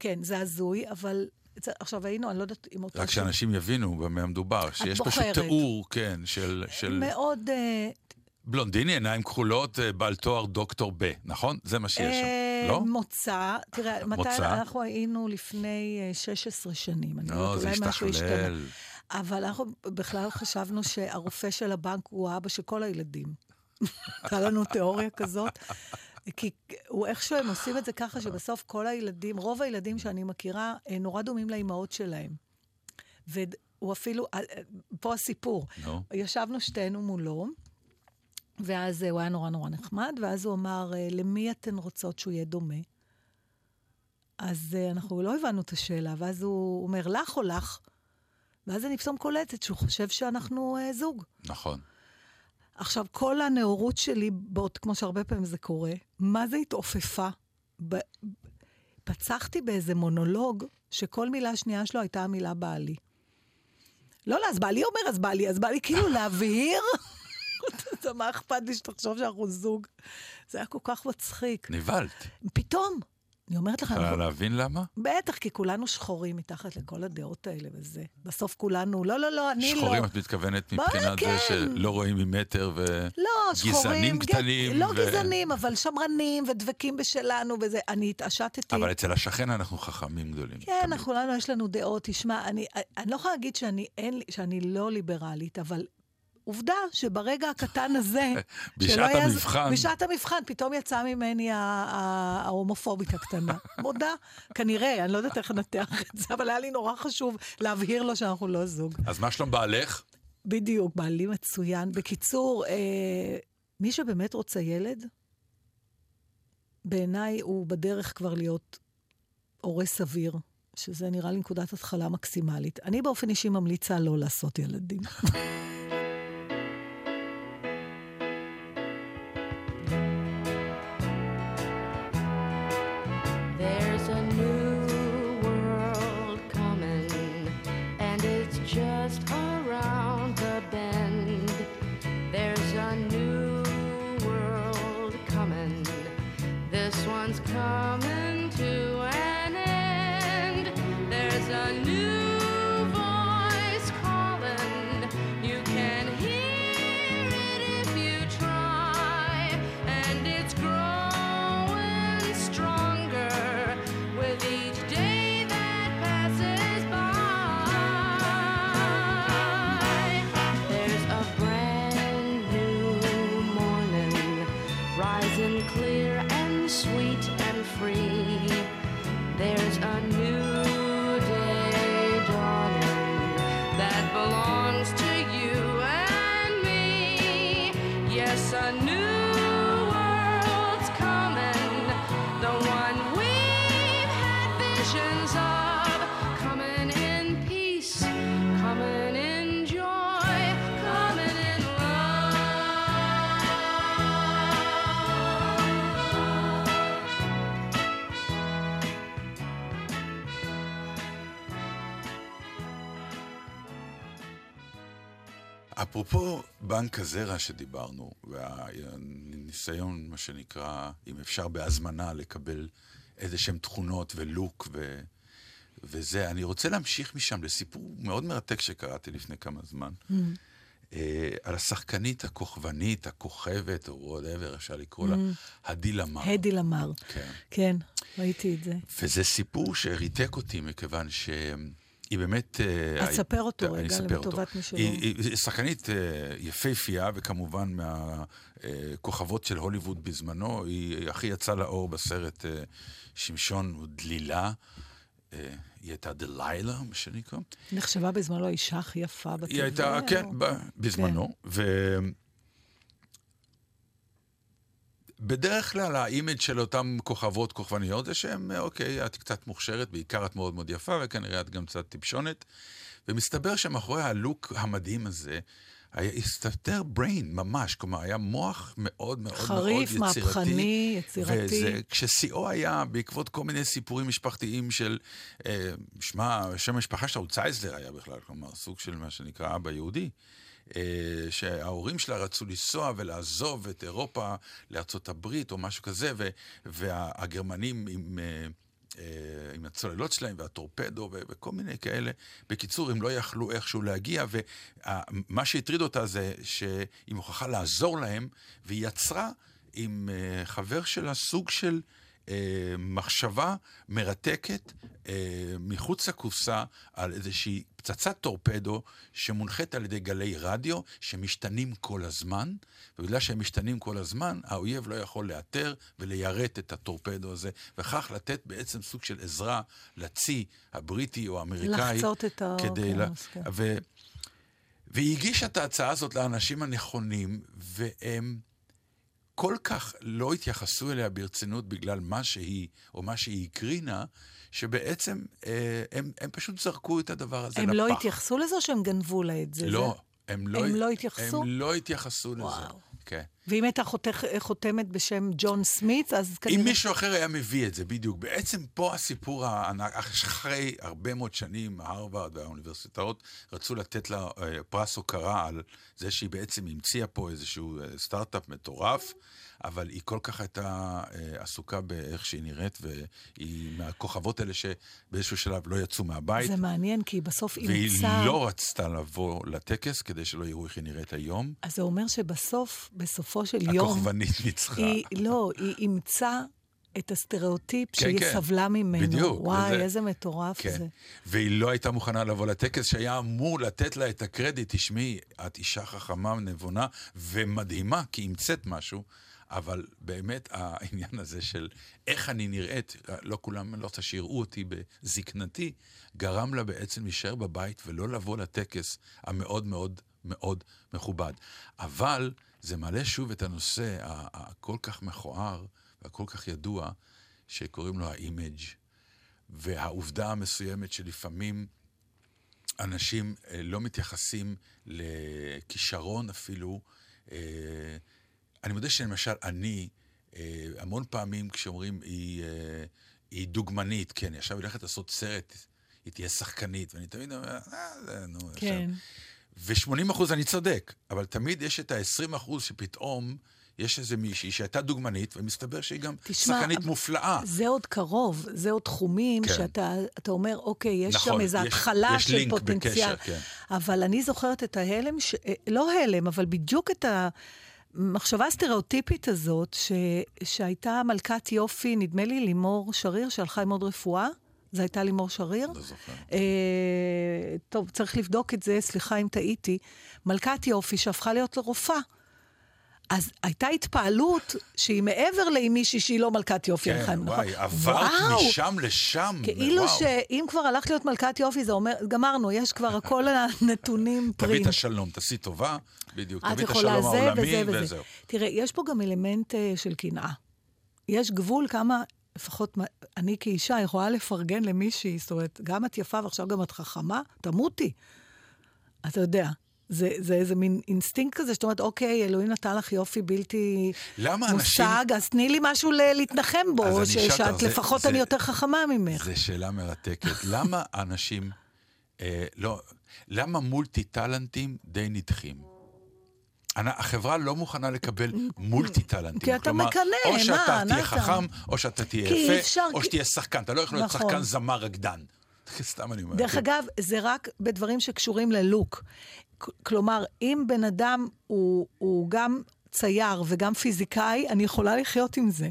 כן, זה הזוי, אבל... עכשיו היינו, אני לא יודעת אם אותה... רק שאנשים יבינו במה מדובר, שיש פשוט. תיאור, כן, של, של מאוד... אה, בלונדיני, עיניים כחולות, אה, בעל תואר דוקטור ב, נכון? זה מה שיש אה, שם, לא? מוצא, תראה, מתי? אנחנו היינו לפני אה, 16 שנים. אני לא זה משהו השתנה. השתכלל. אבל אנחנו בכלל חשבנו שהרופא של הבנק הוא האבא של כל הילדים. הייתה לנו תיאוריה כזאת. כי הוא איכשהו הם עושים את זה ככה שבסוף כל הילדים, רוב הילדים שאני מכירה, אה, נורא דומים לאימהות שלהם. והוא אפילו, אה, אה, פה הסיפור. נו. ישבנו שתינו מולו, ואז אה, הוא היה נורא נורא נחמד, ואז הוא אמר, אה, למי אתן רוצות שהוא יהיה דומה? אז אה, אנחנו לא הבנו את השאלה, ואז הוא אומר, לך או לך? ואז אני פתאום קולטת שהוא חושב שאנחנו אה, זוג. נכון. עכשיו, כל הנאורות שלי, באות, כמו שהרבה פעמים זה קורה, מה זה התעופפה? ב... פצחתי באיזה מונולוג, שכל מילה שנייה שלו הייתה המילה בעלי. לא, לא, אז בעלי אומר, אז בעלי, אז בעלי, כאילו להבהיר. אתה, מה אכפת לי שתחשוב שאנחנו זוג? זה היה כל כך מצחיק. נבהלת. פתאום, אני אומרת לך, יכולה להבין למה? בטח, כי כולנו שחורים מתחת לכל הדעות האלה וזה. בסוף כולנו, לא, לא, לא, אני לא. שחורים, את מתכוונת מבחינת זה כן. שלא רואים ממטר ו... לא, שחורים. גזענים קטנים לא ו- גזענים, אבל שמרנים ודבקים בשלנו וזה. אני התעשתתי. אבל אצל השכן אנחנו חכמים גדולים. כן, תמיד. אנחנו כולנו יש לנו דעות. תשמע, אני, אני לא יכולה להגיד שאני, אין, לי- שאני לא ליברלית, אבל עובדה שברגע הקטן הזה... בשעת היה- המבחן. בשעת המבחן, פתאום יצאה ממני ההומופובית הקטנה. מודה. כנראה, אני לא יודעת איך לנתח את זה, אבל היה לי נורא חשוב להבהיר לו שאנחנו לא זוג. אז מה שלום בעלך? בדיוק, בעלי מצוין. בקיצור, אה, מי שבאמת רוצה ילד, בעיניי הוא בדרך כבר להיות הורה סביר, שזה נראה לי נקודת התחלה מקסימלית. אני באופן אישי ממליצה לא לעשות ילדים. אפרופו בנק הזרע שדיברנו, והניסיון, מה שנקרא, אם אפשר בהזמנה, לקבל איזה שהן תכונות ולוק ו... וזה, אני רוצה להמשיך משם לסיפור מאוד מרתק שקראתי לפני כמה זמן. אה, על השחקנית הכוכבנית, הכוכבת, או וואטאבר, אפשר לקרוא לה, הדי למר. הדי למר. כן. כן, ראיתי את זה. וזה סיפור שריתק אותי, מכיוון שהיא באמת... אה, אז ספר אותו אני רגע. לטובת מי שלא- היא, היא שחקנית אה, יפהפייה, וכמובן מהכוכבות של הוליווד בזמנו, היא הכי יצאה לאור בסרט אה, שמשון ודלילה. אה, היא הייתה דלילה, מה שנקרא. נחשבה בזמנו האישה הכי יפה בטבע. היא הייתה, כן, ב- בזמנו. בדרך כלל ה image של אותן כוכבות, כוכבניות, זה שהן, אוקיי, את קצת מוכשרת, בעיקר את מאוד מאוד יפה, וכנראה את גם קצת טיפשונת. ומסתבר שמאחורי הלוק המדהים הזה, היה הסתתר בריין ממש, כלומר, היה מוח מאוד מאוד חריף, מאוד יצירתי. מהפכני, יצירתי. וזה, כששיאו היה בעקבות כל מיני סיפורים משפחתיים של, אה, שמע, שם המשפחה שלה הוא צייזלר היה בכלל, כלומר, סוג של מה שנקרא אבא יהודי. אה, שההורים שלה רצו לנסוע ולעזוב את אירופה לארצות הברית או משהו כזה, ו, והגרמנים עם, אה, אה, עם הצוללות שלהם והטורפדו ו- וכל מיני כאלה. בקיצור, הם לא יכלו איכשהו להגיע, ומה שהטריד אותה זה שהיא מוכרחה לעזור להם, והיא יצרה עם חבר שלה סוג של... אה, מחשבה מרתקת אה, מחוץ לקופסה על איזושהי פצצת טורפדו שמונחית על ידי גלי רדיו שמשתנים כל הזמן, ובגלל שהם משתנים כל הזמן, האויב לא יכול לאתר וליירט את הטורפדו הזה, וכך לתת בעצם סוג של עזרה לצי הבריטי או האמריקאי. לחצות את. לה... האוקיינוס, כן. ו... והיא הגישה את ההצעה הזאת לאנשים הנכונים, והם כל כך לא התייחסו אליה ברצינות בגלל מה שהיא, או מה שהיא הקרינה, שבעצם אה, הם, הם פשוט זרקו את הדבר הזה הם לפח. לא התייחסו לזה או שהם גנבו לה את זה? לא, זה... הם לא, הם לא התייחסו? הם לא התייחסו לזה. כן. ואם הייתה חותך, חותמת בשם ג'ון סמית, אז כנראה... אם מישהו אחר היה מביא את זה, בדיוק. בעצם פה הסיפור הענק, אחרי הרבה מאוד שנים, הרווארד והאוניברסיטאות רצו לתת לה אה, פרס הוקרה על זה שהיא בעצם המציאה פה איזשהו אה, סטארט-אפ מטורף, אבל היא כל כך הייתה אה, עסוקה באיך שהיא נראית, והיא מהכוכבות האלה שבאיזשהו שלב לא יצאו מהבית. זה מעניין, כי בסוף והיא אימצה... לא רצתה לבוא לטקס כדי שלא יראו איך היא נראית היום. אז זה אומר שבסוף, בסופו של יום... הכוכבנית ניצחה. היא, לא, היא אימצה את הסטריאוטיפ כן, שהיא כן. סבלה ממנו. בדיוק, וואי, וזה- איזה מטורף כן. זה. והיא לא הייתה מוכנה לבוא לטקס שהיה אמור לתת לה את הקרדיט. תשמעי, את אישה חכמה, נבונה ומדהימה, כי המצאת משהו, אבל באמת העניין הזה של איך אני נראית, לא כולם, לא רוצה שיראו אותי בזקנתי, גרם לה בעצם להישאר בבית ולא לבוא לטקס המאוד מאוד מאוד מכובד. אבל זה מעלה שוב את הנושא הכל כך מכוער והכל כך ידוע, שקוראים לו האימג'. והעובדה המסוימת שלפעמים אנשים אה, לא מתייחסים לכישרון אפילו. אני מודה שלמשל, אני, אה, המון פעמים כשאומרים היא, אה, היא דוגמנית, כן, היא עכשיו הולכת לעשות סרט, היא תהיה שחקנית, ואני תמיד אומר, אה, זה, נו, כן. ו-80 אחוז אני צודק, אבל תמיד יש את ה-20 אחוז שפתאום יש איזה מישהי שהייתה דוגמנית, ומסתבר שהיא גם תשמע, שחקנית מופלאה. זה עוד קרוב, זה עוד תחומים כן. שאתה אתה אומר, אוקיי, יש נכון, שם איזו יש- התחלה יש של לינק פוטנציאל. בקשר, כן. אבל אני זוכרת את ההלם, ש... אה, לא הלם, אבל בדיוק את המחשבה הסטריאוטיפית הזאת, ש... שהייתה מלכת יופי, נדמה לי לימור שריר, שהלכה ללמוד רפואה. זו הייתה לימור שריר. לא זוכר. אה, טוב, צריך לבדוק את זה, סליחה אם טעיתי. מלכת יופי שהפכה להיות לרופאה. אז הייתה התפעלות שהיא מעבר לאם מישהי שהיא לא מלכת יופי. כן, על חיים, נכון? וואי, עברת וואו, משם לשם. כאילו וואו. שאם כבר הלכת להיות מלכת יופי, זה אומר, גמרנו, יש כבר כל הנתונים תביא פרים. את השלום, תעשי טובה, בדיוק. תביא את השלום העולמי, וזה וזה. וזהו. תראה, יש פה גם אלמנט אה, של קנאה. יש גבול כמה, לפחות אני כאישה יכולה לפרגן למישהי, זאת אומרת, גם את יפה ועכשיו גם את חכמה, תמותי. אתה יודע. זה, זה איזה מין אינסטינקט כזה, שאת אומרת, אוקיי, אלוהים נתן לך יופי בלתי למה אנשים... מושג, אז תני לי משהו ל- להתנחם בו, ש- שאת זה- לפחות זה- אני יותר חכמה ממך. זו שאלה מרתקת. למה אנשים, אה, לא, למה מולטי טלנטים די נדחים? החברה לא מוכנה לקבל מולטי טלנטים. כי אתה מקנא, או מה, שאתה תהיה? חכם, או שאתה תהיה יפה, או שתהיה שחקן. אתה לא יכול להיות נכון. שחקן זמר רקדן. סתם אני אומר. דרך כן. אגב, זה רק בדברים שקשורים ללוק. כלומר, אם בן אדם הוא, הוא גם צייר וגם פיזיקאי, אני יכולה לחיות עם זה.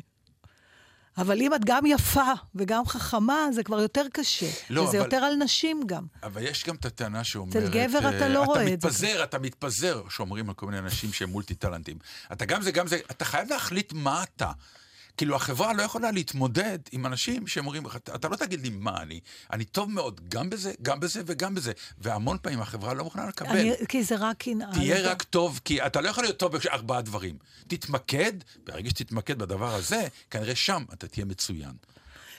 אבל אם את גם יפה וגם חכמה, זה כבר יותר קשה. לא, וזה אבל- יותר על נשים גם. אבל יש גם את הטענה שאומרת... אצל גבר אתה אה, לא רואה אתה את זה. מתפזר, אתה מתפזר, שאומרים על כל מיני אנשים שהם מולטי טלנטים. אתה גם זה, גם זה, אתה חייב להחליט מה אתה. כאילו, החברה לא יכולה להתמודד עם אנשים שאומרים, אתה, לא תגיד לי מה אני, אני טוב מאוד גם בזה, גם בזה וגם בזה. והמון פעמים החברה לא מוכנה לקבל. אני, כי זה רק קנאה. תהיה לדעת. רק טוב, כי אתה לא יכול להיות טוב בארבעה דברים. תתמקד, ברגע שתתמקד בדבר הזה, כנראה שם אתה תהיה מצוין.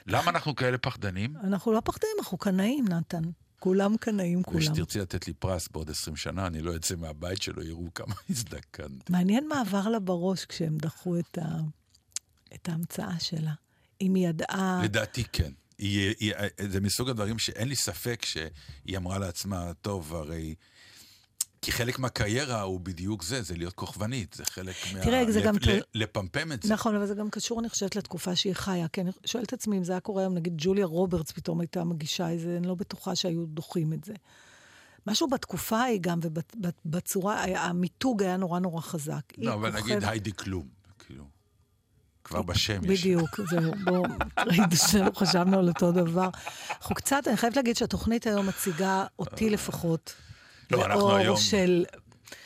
למה אנחנו כאלה פחדנים? אנחנו לא פחדים, אנחנו קנאים, נתן. כולם קנאים, כולם. ושתרצי לתת לי פרס בעוד 20 שנה, אני לא אצא מהבית שלו, יראו כמה הזדקנתי. מעניין מה עבר לה בראש כשהם דחו את, ה... את ההמצאה שלה. אם היא ידעה... לדעתי כן. היא, היא, זה מסוג הדברים שאין לי ספק שהיא אמרה לעצמה, טוב, הרי... כי חלק מהקריירה הוא בדיוק זה, זה להיות כוכבנית, זה חלק מה... תראה, זה לפ- גם לפמפם את זה. נכון, אבל זה גם קשור, אני חושבת, לתקופה שהיא חיה. כי אני שואלת את עצמי אם זה היה קורה היום, נגיד ג'וליה רוברטס פתאום הייתה מגישה איזה, אני לא בטוחה שהיו דוחים את זה. משהו בתקופה ההיא גם, ובצורה, המיתוג היה נורא נורא חזק. היא לא, אבל נגיד כוכבת- היידי כלום, כאילו. כבר בשם יש. בדיוק, זהו, בואו, ראיתי שנינו חשבנו על אותו דבר. אנחנו קצת, אני חייבת להגיד שהתוכנית היום מציגה אותי לפחות. לא, אנחנו היום- של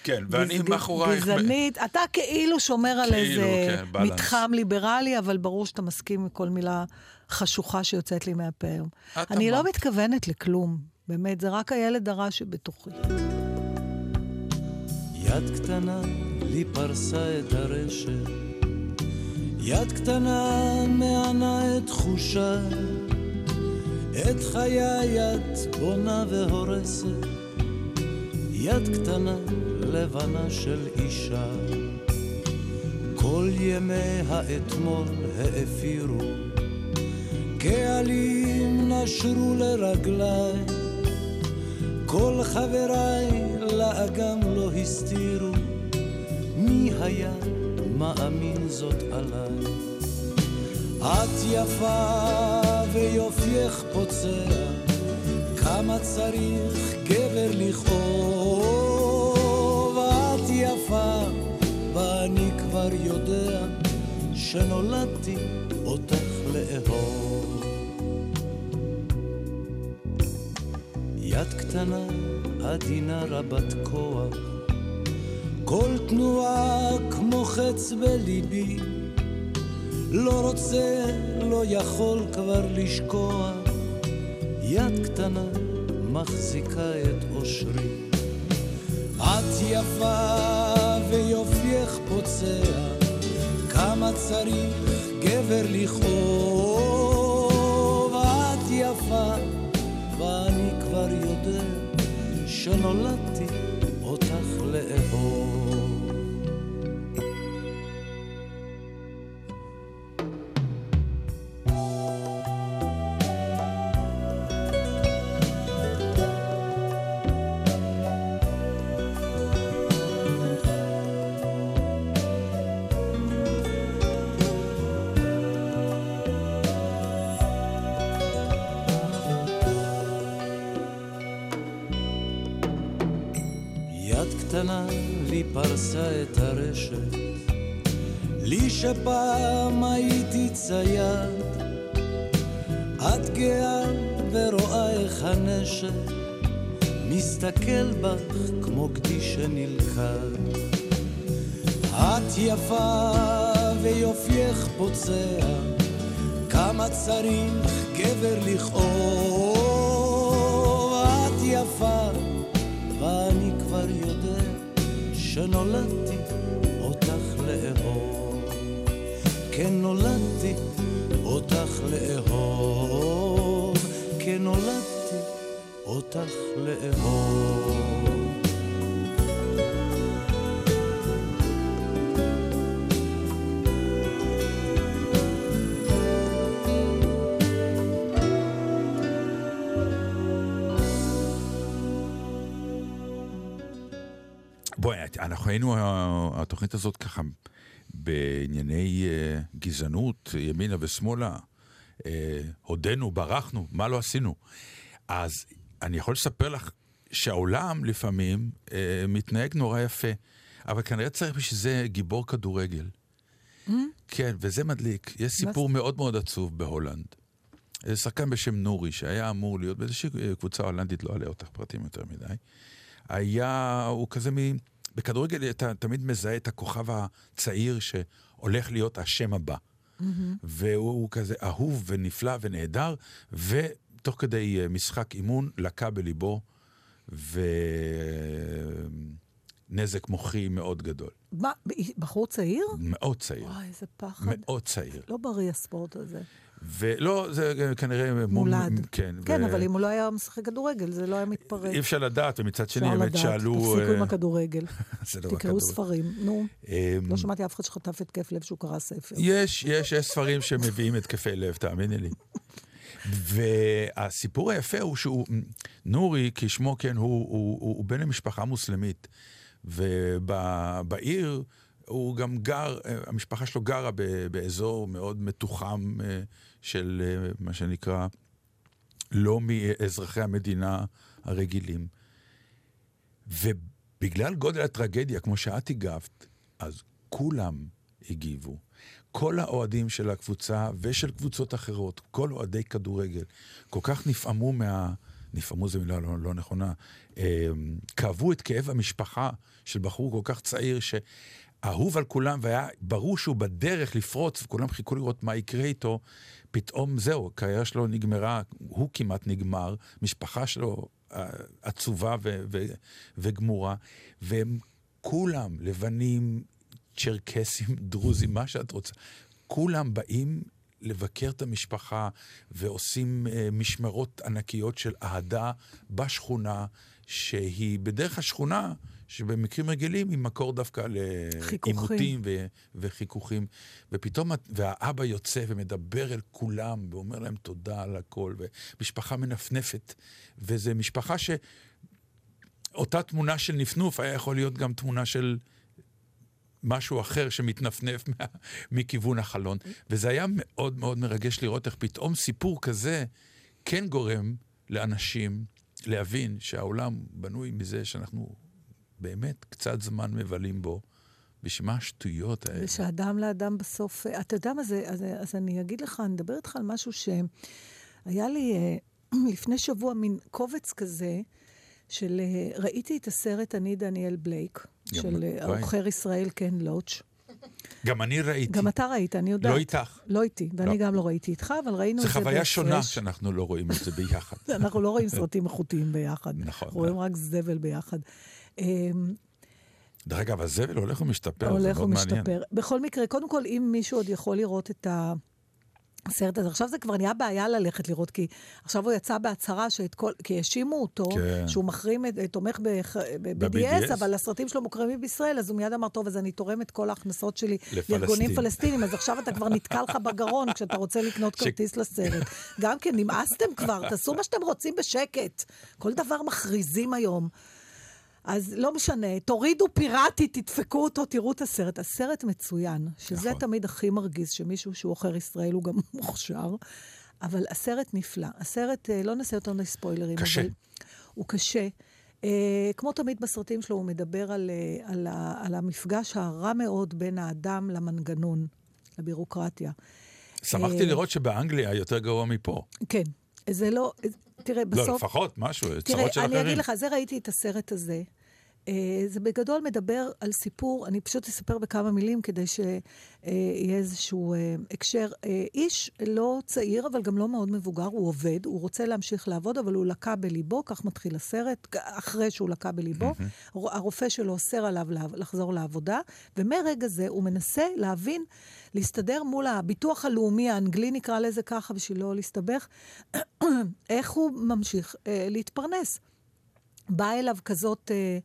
כן, ואני גז- מאחורייך... גזענית. אתה כאילו שומר על כאילו, איזה כן, בלנס. מתחם ליברלי, אבל ברור שאתה מסכים עם כל מילה חשוכה שיוצאת לי מהפה היום. אני לא. מתכוונת לכלום, באמת, זה רק הילד הרע שבתוכי. יד קטנה לי פרסה את הרשת, יד קטנה מענה את תחושה, את חיי את בונה והורסת, יד קטנה לבנה של אישה. כל ימי האתמול האפירו, קהלים נשרו לרגליי. כל חבריי לאגם לא הסתירו, מי היה מאמין זאת עליי? את יפה ויופייך פוצע, כמה צריך גבר לכאוב. את יפה ואני כבר יודע שנולדתי אותך לאהוב. יד קטנה, עדינה רבת כוח, כל תנועה כמו חץ בליבי, לא רוצה, לא יכול כבר לשקוע, יד קטנה מחזיקה את אושרי. את יפה ויופייך פוצע, כמה צריך גבר לכאוב. את יפה ואני כבר יודע שנולדתי אותך לאהוב. שפעם הייתי צייד, את גאה ורואה איך הנשק מסתכל בך כמו גדי שנלכד. את יפה ויופייך פוצע, כמה צריך גבר לכאוב. את יפה, ואני כבר יודע שנולדתי כן נולדתי אותך לאהוב. כן נולדתי אותך לאהוב. היינו, התוכנית הזאת ככה, בענייני אה, גזענות, ימינה ושמאלה, אה, הודינו, ברחנו, מה לא עשינו. אז אני יכול לספר לך שהעולם לפעמים אה, מתנהג נורא יפה, אבל כנראה צריך בשביל זה גיבור כדורגל. כן, וזה מדליק. יש סיפור מאוד מאוד עצוב בהולנד. איזה שחקן בשם נורי, שהיה אמור להיות באיזושהי קבוצה הולנדית, לא אעלה אותך פרטים יותר מדי. היה, הוא כזה מ... בכדורגל אתה תמיד מזהה את הכוכב הצעיר שהולך להיות השם הבא. והוא כזה אהוב ונפלא ונהדר, ותוך כדי אה, משחק אימון לקה בליבו, ונזק מוחי מאוד גדול. מה, בחור צעיר? מאוד צעיר. וואי, איזה פחד. מאוד צעיר. לא בריא הספורט הזה. ולא, זה כנראה... מולד. כן. כן, ו- אבל אם הוא לא היה משחק כדורגל, זה לא היה מתפרק. אי אפשר לדעת, ומצד שני, אפשר באמת לדעת. שאלו... תפסיקו עם אה, הכדורגל. לא תקראו. ספרים. נו, אמ, לא שמעתי אף אחד שחטף התקף לב שהוא קרא ספר. יש, יש, יש ספרים שמביאים התקפי לב, תאמיני לי. והסיפור היפה הוא שהוא, נורי, כשמו כן, הוא, הוא, הוא, הוא בן למשפחה מוסלמית. ובעיר הוא גם גר, אה, המשפחה שלו גרה באזור מאוד מתוחם אה, של אה, מה שנקרא, לא מאזרחי המדינה הרגילים. ובגלל גודל הטרגדיה, כמו שאת הגבת, אז כולם הגיבו. כל האוהדים של הקבוצה ושל קבוצות אחרות, כל אוהדי כדורגל, כל כך נפעמו מה... נפעמו זו מילה לא, לא נכונה. אה, כאבו את כאב המשפחה של בחור כל כך צעיר, שאהוב על כולם, והיה ברור שהוא בדרך לפרוץ, וכולם חיכו לראות מה יקרה איתו. פתאום זהו, הקריירה שלו נגמרה, הוא כמעט נגמר, משפחה שלו אה, עצובה ו- ו- וגמורה, והם כולם, לבנים, צ'רקסים, דרוזים, מה שאת רוצה, כולם באים לבקר את המשפחה ועושים אה, משמרות ענקיות של אהדה בשכונה, שהיא בדרך השכונה, שבמקרים רגילים היא מקור דווקא. לעימותים ו- וחיכוכים. ופתאום, והאבא יוצא ומדבר אל כולם ואומר להם תודה על הכל, ומשפחה מנפנפת. וזו משפחה ש... אותה תמונה של נפנוף היה יכול להיות גם תמונה של משהו אחר שמתנפנף מה, מכיוון החלון. וזה היה מאוד מאוד מרגש לראות איך פתאום סיפור כזה כן גורם לאנשים להבין שהעולם בנוי מזה שאנחנו באמת קצת זמן מבלים בו. בשביל מה השטויות האלה? ושאדם לאדם בסוף... אה, אתה יודע מה זה? אז, אז אני אגיד לך, אני אדבר איתך על משהו שהיה לי אה, לפני שבוע מין קובץ כזה, של... אה, ראיתי את הסרט אני דניאל בלייק, גם- של אה. העוכר ישראל קן לוטש. גם אני ראיתי. גם אתה ראית, אני יודעת. לא איתך. לא איתי, ואני לא. גם לא ראיתי איתך, אבל ראינו את זו זה חוויה שונה בהפרש. שאנחנו לא רואים את זה ביחד. אנחנו לא רואים סרטים איכותיים ביחד. נכון. רואים רק זבל ביחד. אמ, דרך אגב, הזבל הולך ומשתפר, זה הולך מאוד מעניין. ומשתפר. בכל מקרה, קודם כל, אם מישהו עוד יכול לראות את הסרט הזה, עכשיו זה כבר נהיה בעיה ללכת לראות, כי עכשיו הוא יצא בהצהרה שאת כל, כי האשימו אותו, כן. שהוא מחרים, תומך ב-BDS. אבל הסרטים שלו מוקרמים בישראל, אז הוא מיד אמר, טוב, אז אני תורם את כל ההכנסות שלי לפלסטין." לארגונים פלסטינים, אז עכשיו אתה כבר נתקע לך בגרון כשאתה רוצה לקנות כרטיס לסרט. גם כן, נמאסתם כבר, תעשו מה שאתם רוצים בשקט. כל דבר מכריזים היום. אז לא משנה, תורידו פיראטי, תדפקו אותו, תראו את הסרט. הסרט מצוין, שזה נכון. תמיד הכי מרגיז, שמישהו שהוא עוכר ישראל הוא גם מוכשר, אבל הסרט נפלא. הסרט, אה, לא נעשה יותר מדי ספוילרים, קשה. אבל הוא קשה. אה, כמו תמיד בסרטים שלו, הוא מדבר על, אה, על, ה, על המפגש הרע מאוד בין האדם למנגנון, לבירוקרטיה. שמחתי אה, לראות שבאנגליה יותר גרוע מפה. כן, זה לא, תראה, לא, בסוף... לפחות משהו, תראה, צרות של אני אחרים. אגיד לך, זה ראיתי את הסרט הזה, זה בגדול מדבר על סיפור, אני פשוט אספר בכמה מילים כדי שיהיה איזשהו אה, הקשר. אה, איש לא צעיר, אבל גם לא מאוד מבוגר, הוא עובד, הוא רוצה להמשיך לעבוד, אבל הוא לקה בליבו, כך מתחיל הסרט, אחרי שהוא לקה בליבו. הרופא שלו אוסר עליו לחזור לעבודה, ומרגע זה הוא מנסה להבין, להסתדר מול הביטוח הלאומי האנגלי, נקרא לזה ככה, בשביל לא להסתבך, איך הוא ממשיך אה, להתפרנס. באה אליו כזאת, אה,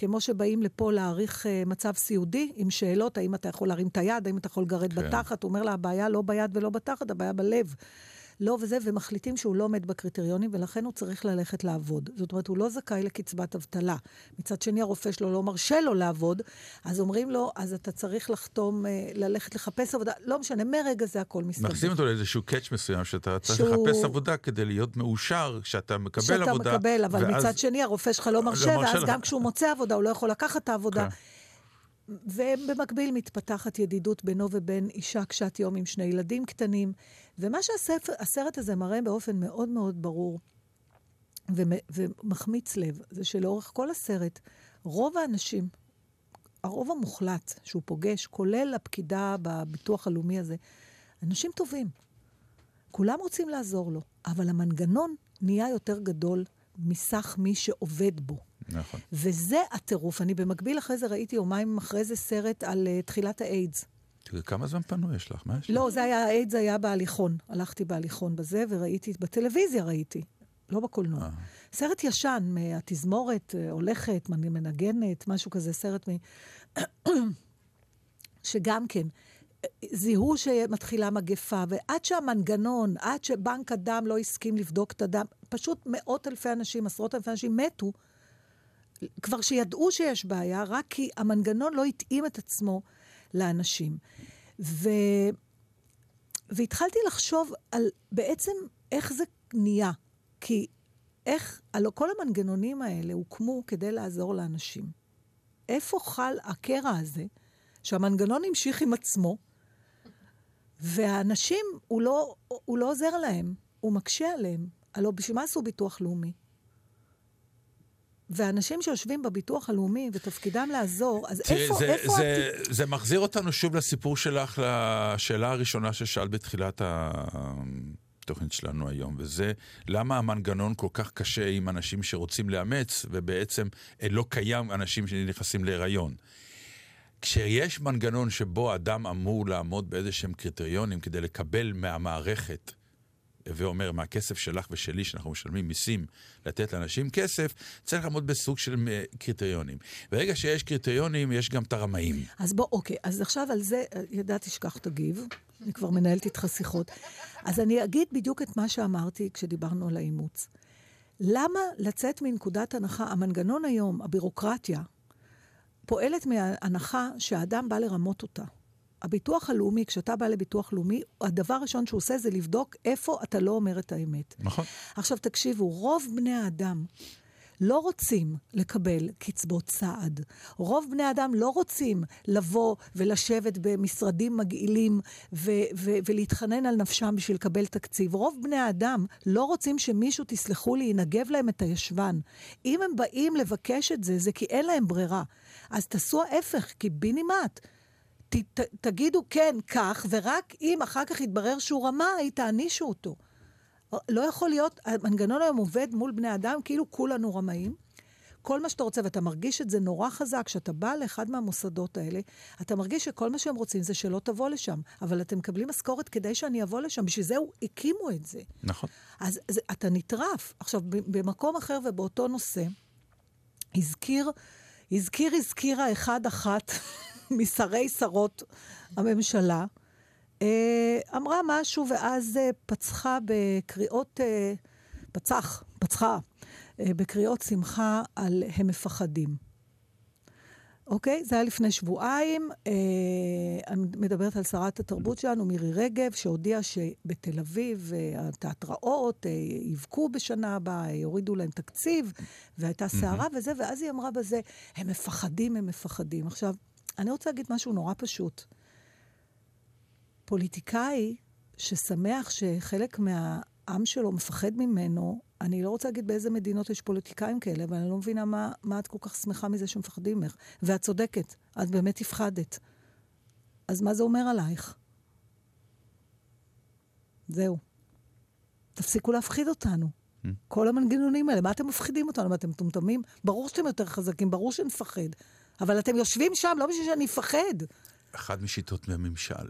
כמו שבאים לפה להעריך אה, מצב סיעודי, עם שאלות, האם אתה יכול להרים את היד, האם אתה יכול לגרד כן. בתחת, הוא אומר לה, הבעיה לא ביד ולא בתחת, הבעיה בלב. לא וזה, ומחליטים שהוא לא עומד בקריטריונים, ולכן הוא צריך ללכת לעבוד. זאת אומרת, הוא לא זכאי לקצבת אבטלה. מצד שני, הרופא שלו לא מרשה לו לעבוד, אז אומרים לו, אז אתה צריך לחתום, אה, ללכת לחפש עבודה. לא משנה, מרגע זה הכל מסתדר. מכניסים אותו לאיזשהו קאץ' מסוים, שאתה צריך שהוא- לחפש עבודה כדי להיות מאושר, כשאתה מקבל שאתה עבודה. מקבל, אבל ואז- מצד שני הרופא שלך לא מרשה, מרשה ואז לך. גם כשהוא מוצא עבודה, הוא לא יכול לקחת את העבודה. כן. ובמקביל מתפתחת ידידות בינו ובין אישה קשת יום עם שני ילדים קטנים. ומה שהסרט הזה מראה באופן מאוד מאוד ברור ומ- ומחמיץ לב, זה שלאורך כל הסרט, רוב האנשים, הרוב המוחלט שהוא פוגש, כולל הפקידה בביטוח הלאומי הזה, אנשים טובים. כולם רוצים לעזור לו, אבל המנגנון נהיה יותר גדול מסך מי שעובד בו. נכון. וזה הטירוף. אני במקביל אחרי זה ראיתי יומיים אחרי זה סרט על uh, תחילת האיידס. כמה זמן פנוי יש לך? מה יש לך? לא, זה היה, האיידס היה בהליכון. הלכתי בהליכון בזה, וראיתי, בטלוויזיה ראיתי, לא בקולנוע. אה. סרט ישן, מהתזמורת אה, הולכת, מנ- מנגנת, משהו כזה, סרט מ... שגם כן, זיהו שמתחילה מגפה, ועד שהמנגנון, עד שבנק הדם לא הסכים לבדוק את הדם, פשוט מאות אלפי אנשים, עשרות אלפי אנשים מתו, כבר שידעו שיש בעיה, רק כי המנגנון לא התאים את עצמו לאנשים. ו... והתחלתי לחשוב על בעצם איך זה נהיה. כי איך, הלוא כל המנגנונים האלה הוקמו כדי לעזור לאנשים. איפה חל הקרע הזה, שהמנגנון המשיך עם עצמו, והאנשים, הוא לא, הוא לא עוזר להם, הוא מקשה עליהם. הלוא בשביל מה עשו ביטוח לאומי? ואנשים שיושבים בביטוח הלאומי ותפקידם לעזור, אז תראי, איפה, זה, איפה... זה, הת- זה מחזיר אותנו שוב לסיפור שלך, לשאלה הראשונה ששאלת בתחילת התוכנית שלנו היום, וזה למה המנגנון כל כך קשה עם אנשים שרוצים לאמץ, ובעצם אה, לא קיים אנשים שנכנסים להיריון. כשיש מנגנון שבו אדם אמור לעמוד באיזה שהם קריטריונים כדי לקבל מהמערכת, ואומר, מהכסף שלך ושלי, שאנחנו משלמים מיסים, לתת לאנשים כסף, צריך לעמוד בסוג של אה, קריטריונים. ברגע שיש קריטריונים, יש גם את הרמאים. אז בוא, אוקיי, אז עכשיו על זה, אה, ידעתי שכך תגיב, אני כבר מנהלת איתך שיחות. אז אני אגיד בדיוק את מה שאמרתי כשדיברנו על האימוץ. למה לצאת מנקודת הנחה, המנגנון היום, הבירוקרטיה, פועלת מההנחה שהאדם בא לרמות אותה. הביטוח הלאומי, כשאתה בא לביטוח לאומי, הדבר הראשון שהוא עושה זה לבדוק איפה אתה לא אומר את האמת. נכון. עכשיו תקשיבו, רוב בני האדם לא רוצים לקבל קצבות סעד. רוב בני האדם לא רוצים לבוא ולשבת במשרדים מגעילים ו- ו- ולהתחנן על נפשם בשביל לקבל תקציב. רוב בני האדם לא רוצים שמישהו, תסלחו לי, ינגב להם את הישבן. אם הם באים לבקש את זה, זה כי אין להם ברירה. אז תעשו ההפך, קיבינימט. ת, ת, תגידו כן, כך, ורק אם אחר כך יתברר שהוא רמאי, תענישו אותו. לא יכול להיות, המנגנון היום עובד מול בני אדם כאילו כולנו רמאים. כל מה שאתה רוצה, ואתה מרגיש את זה נורא חזק, כשאתה בא לאחד מהמוסדות האלה, אתה מרגיש שכל מה שהם רוצים זה שלא תבוא לשם. אבל אתם מקבלים משכורת כדי שאני אבוא לשם, בשביל זה הקימו את זה. נכון. אז זה, אתה נטרף. עכשיו, במקום אחר ובאותו נושא, הזכיר, הזכיר, הזכירה אחד-אחת משרי שרות הממשלה, אה, אמרה משהו ואז אה, פצחה בקריאות, אה, פצח, פצחה, בקריאות שמחה על הם מפחדים. אוקיי? זה היה לפני שבועיים. אה, אני מדברת על שרת התרבות שלנו, מירי רגב, שהודיעה שבתל אביב אה, התיאטראות אה, יבכו בשנה הבאה, אה, יורידו להם תקציב, והייתה סערה וזה, ואז היא אמרה בזה, הם מפחדים, הם מפחדים. עכשיו, אני רוצה להגיד משהו נורא פשוט. פוליטיקאי ששמח שחלק מהעם שלו מפחד ממנו, אני לא רוצה להגיד באיזה מדינות יש פוליטיקאים כאלה, אבל אני לא מבינה מה, מה את כל כך שמחה מזה שמפחדים ממך. ואת צודקת, את באמת הפחדת. אז מה זה אומר עלייך? זהו. תפסיקו להפחיד אותנו. כל המנגנונים האלה, מה אתם מפחידים אותנו? מה, אתם מטומטמים? ברור שאתם יותר חזקים, ברור שנפחד. אבל אתם יושבים שם, לא בשביל שאני אפחד. אחת משיטות הממשל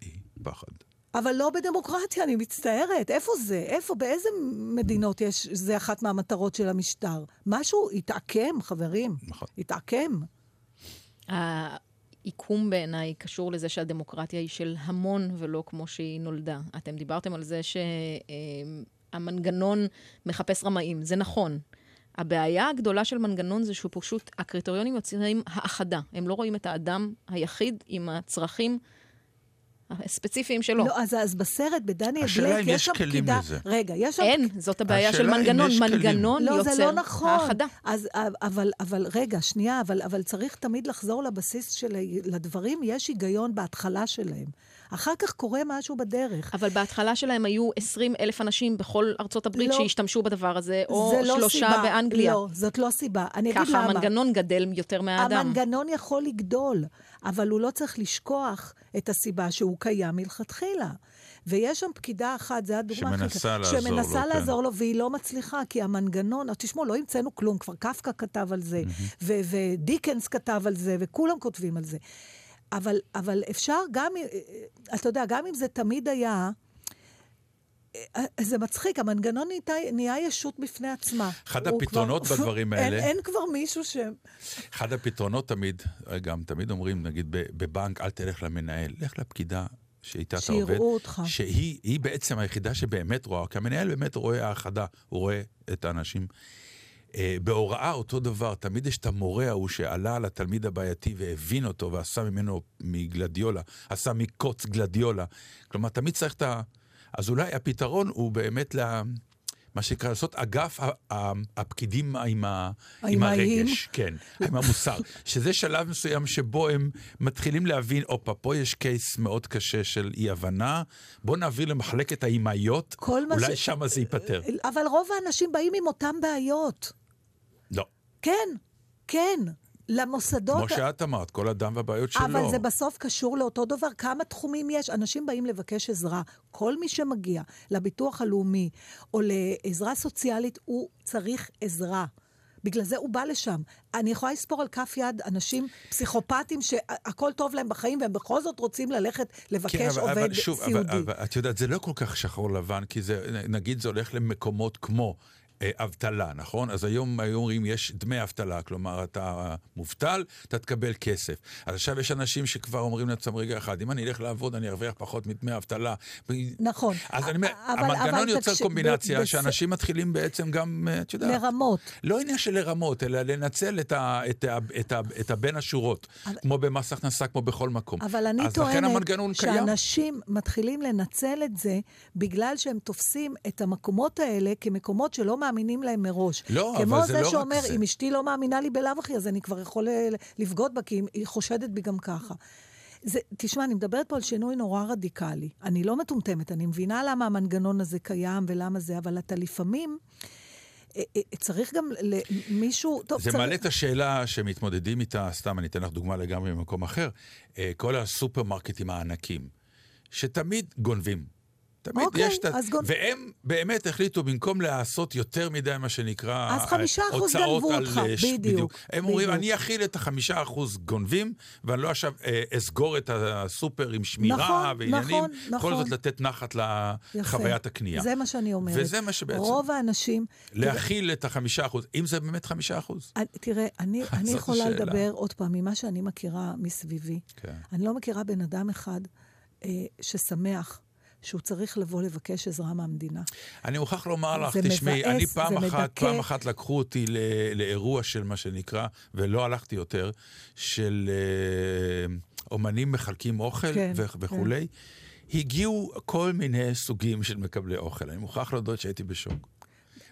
היא פחד. אבל לא בדמוקרטיה, אני מצטערת. איפה זה? איפה? באיזה מדינות יש, זה אחת מהמטרות של המשטר? משהו התעקם, חברים. נכון. התעקם. העיקום בעיניי קשור לזה שהדמוקרטיה היא של המון ולא כמו שהיא נולדה. אתם דיברתם על זה שהמנגנון מחפש רמאים, זה נכון. הבעיה הגדולה של מנגנון זה שהוא פשוט, הקריטריונים יוצרים האחדה. הם לא רואים את האדם היחיד עם הצרכים הספציפיים שלו. לא, אז, אז בסרט, בדניאל השאלה בלייק, אם יש יש שם כלים פקידה... לזה. רגע, יש שם... אין, זאת הבעיה של השאלה אם מנגנון. יש כלים. מנגנון לא, יוצר זה לא נכון. האחדה. אז, אבל, אבל רגע, שנייה, אבל, אבל צריך תמיד לחזור לבסיס של לדברים, יש היגיון בהתחלה שלהם. אחר כך קורה משהו בדרך. אבל בהתחלה שלהם היו 20 אלף אנשים בכל ארצות הברית לא. שהשתמשו בדבר הזה, או זה לא שלושה סיבה. באנגליה. לא, זאת לא סיבה. אני אגיד ככה למה. המנגנון גדל יותר מהאדם. המנגנון יכול לגדול, אבל הוא לא צריך לשכוח את הסיבה שהוא קיים מלכתחילה. ויש שם פקידה אחת, זו הדוגמה הכי שמנסה לעזור לו, שמנסה כן. לעזור לו, והיא לא מצליחה, כי המנגנון, אז תשמעו, לא המצאנו כלום, כבר קפקא כתב על זה, ו- ודיקנס כתב על זה, וכולם כותבים על זה. אבל, אבל אפשר גם, אתה יודע, גם אם זה תמיד היה, זה מצחיק, המנגנון נהייתה- נהיה ישות בפני עצמה. אחד הפתרונות כבר- בדברים אין, האלה- אין כבר מישהו ש... אחד הפתרונות תמיד, גם תמיד אומרים, נגיד בבנק, אל תלך למנהל, לך לפקידה שאיתה אתה שיראו עובד. אותך. שהיא היא בעצם היחידה שבאמת רואה, כי המנהל באמת רואה האחדה, הוא רואה את האנשים. אה, בהוראה אותו דבר, תמיד יש את המורה ההוא שעלה על התלמיד הבעייתי והבין אותו ועשה ממנו מגלדיולה, עשה מקוץ גלדיולה. כלומר, תמיד צריך את ה... אז אולי הפתרון הוא באמת ל... מה שנקרא, לעשות אגף הפקידים עם, ה, עם. הרגש, כן, עם המוסר. שזה שלב מסוים שבו הם מתחילים להבין, הופה, פה יש קייס מאוד קשה של אי-הבנה, בואו נעביר למחלקת האימהיות, אולי ש- שם זה ייפתר. אבל רוב האנשים באים עם אותן בעיות. לא. כן, כן. למוסדות... כמו שאת אמרת, כל אדם והבעיות שלו. אבל זה בסוף קשור לאותו דבר. כמה תחומים יש? אנשים באים לבקש עזרה. כל מי שמגיע לביטוח הלאומי או לעזרה סוציאלית, הוא צריך עזרה. בגלל זה הוא בא לשם. אני יכולה לספור על כף יד אנשים פסיכופטים שהכל טוב להם בחיים והם בכל זאת רוצים ללכת לבקש כן, אבל, עובד אבל שוב, סיעודי. אבל, אבל את יודעת, זה לא כל כך שחור לבן, כי זה, נגיד זה הולך למקומות כמו אבטלה, נכון? אז היום היו אומרים, יש דמי אבטלה, כלומר, אתה מובטל, אתה תקבל כסף. אז עכשיו יש אנשים שכבר אומרים לעצמם, רגע אחד, אם אני אלך לעבוד, אני ארוויח פחות מדמי אבטלה. נכון. אז אני אומר, המנגנון יוצר קומבינציה שאנשים מתחילים בעצם גם, אה, את יודעת, לרמות. לא עניין של לרמות, אלא לנצל את, הבין השורות, כמו במס הכנסה, כמו בכל מקום. אבל אני טוענת. שאנשים מתחילים לנצל את זה בגלל שהם תופסים את המקומות האלה כמקומות שלא מאמינים להם מראש. לא, אבל כמו זה זה לא רק שאומר, זה. אם אשתי לא מאמינה לי בלאו הכי, אז אני כבר יכול אה, לבגוד בה, כי היא חושדת בי גם ככה. זה, תשמע, אני מדברת פה על שינוי נורא רדיקלי. אני לא מטומטמת, אני מבינה למה המנגנון הזה קיים ולמה זה, אבל אתה לפעמים... אה, אה, צריך גם למישהו... טוב, זה צריך... מעלה את השאלה שמתמודדים איתה, סתם, אני אתן לך דוגמה לגמרי ממקום אחר, כל הסופרמרקטים הענקים, שתמיד גונבים. תמיד אוקיי, יש את ה... אז גונ- והם באמת החליטו, במקום לעשות יותר מדי מה שנקרא... אז חמישה אחוז גנבו על, אותך, אה, ש- בדיוק, הם אומרים, בדיוק. אני אכיל את החמישה אחוז גונבים, ואני לא עכשיו אה, אסגור את הסופר עם שמירה נכון, ועניינים. נכון, בכל נכון. זאת לתת נחת לחוויית הקנייה. זה מה שאני אומרת. וזה מה שבעצם... רוב האנשים... להכיל את החמישה אחוז, אם זה באמת חמישה אחוז. תראה, אני, אני יכולה השאלה. לדבר עוד פעם ממה שאני מכירה מסביבי. כן. אני לא מכירה בן אדם אחד אה, ששמח שהוא צריך לבוא לבקש עזרה מהמדינה. אני מוכרח לומר לך, תשמעי, אני פעם אחת, מדכא. פעם אחת לקחו אותי ל- לאירוע של מה שנקרא, ולא הלכתי יותר, של אה, אומנים מחלקים אוכל כן, ו- וכולי. הגיעו כל מיני סוגים של מקבלי אוכל. אני מוכרח להודות שהייתי בשוק.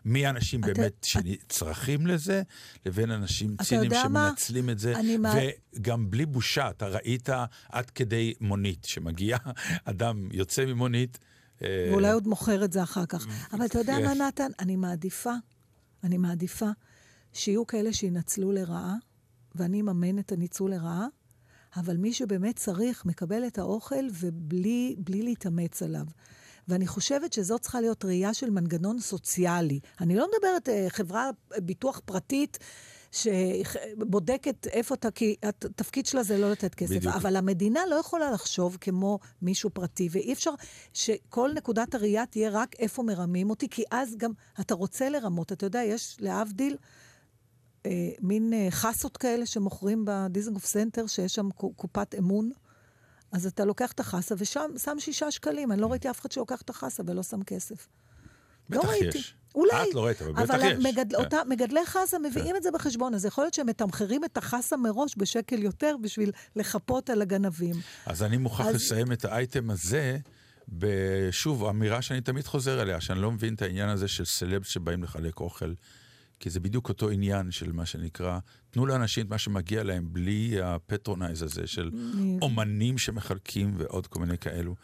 מאנשים אתה- באמת שצרכים לזה, לבין אנשים ציניים יודע מה? שמנצלים את זה. מה- וגם בלי בושה, אתה ראית עד כדי מונית, שמגיע אדם יוצא ממונית, אה, ואולי עוד מוכר את זה אחר כך. אבל אתה יודע. מה, נתן? אני מעדיפה, אני מעדיפה שיהיו כאלה שינצלו לרעה, ואני אממן את הניצול לרעה, אבל מי שבאמת צריך, מקבל את האוכל ובלי בלי להתאמץ עליו. ואני חושבת שזאת צריכה להיות ראייה של מנגנון סוציאלי. אני לא מדברת אה, חברה אה, ביטוח פרטית שבודקת איפה אתה, כי התפקיד שלה זה לא לתת כסף. בדיוק. אבל המדינה לא יכולה לחשוב כמו מישהו פרטי, ואי אפשר שכל נקודת הראייה תהיה רק איפה מרמים אותי, כי אז גם אתה רוצה לרמות. אתה יודע, יש להבדיל אה, מין אה, חסות כאלה שמוכרים בדיזנגוף סנטר, שיש שם קו- קופת אמון. אז אתה לוקח את החסה ושם שם שישה שקלים. אני לא ראיתי אף אחד שלוקח את החסה ולא שם כסף. לא ראיתי. יש. אולי. את לא ראית, אבל בטח אבל יש. המגד... כן. אותה, מגדלי חסה מביאים את זה בחשבון, אז יכול להיות שהם מתמחרים את החסה מראש בשקל יותר בשביל לחפות על הגנבים. אז אני מוכרח אז- לסיים את האייטם הזה בשוב, אמירה שאני תמיד חוזר עליה, שאני לא מבין את העניין הזה של סלבס שבאים לחלק אוכל, כי זה בדיוק אותו עניין של מה שנקרא, תנו לאנשים את מה שמגיע להם בלי ה patronize הזה של אומנים שמחלקים ועוד כל מיני כאלו,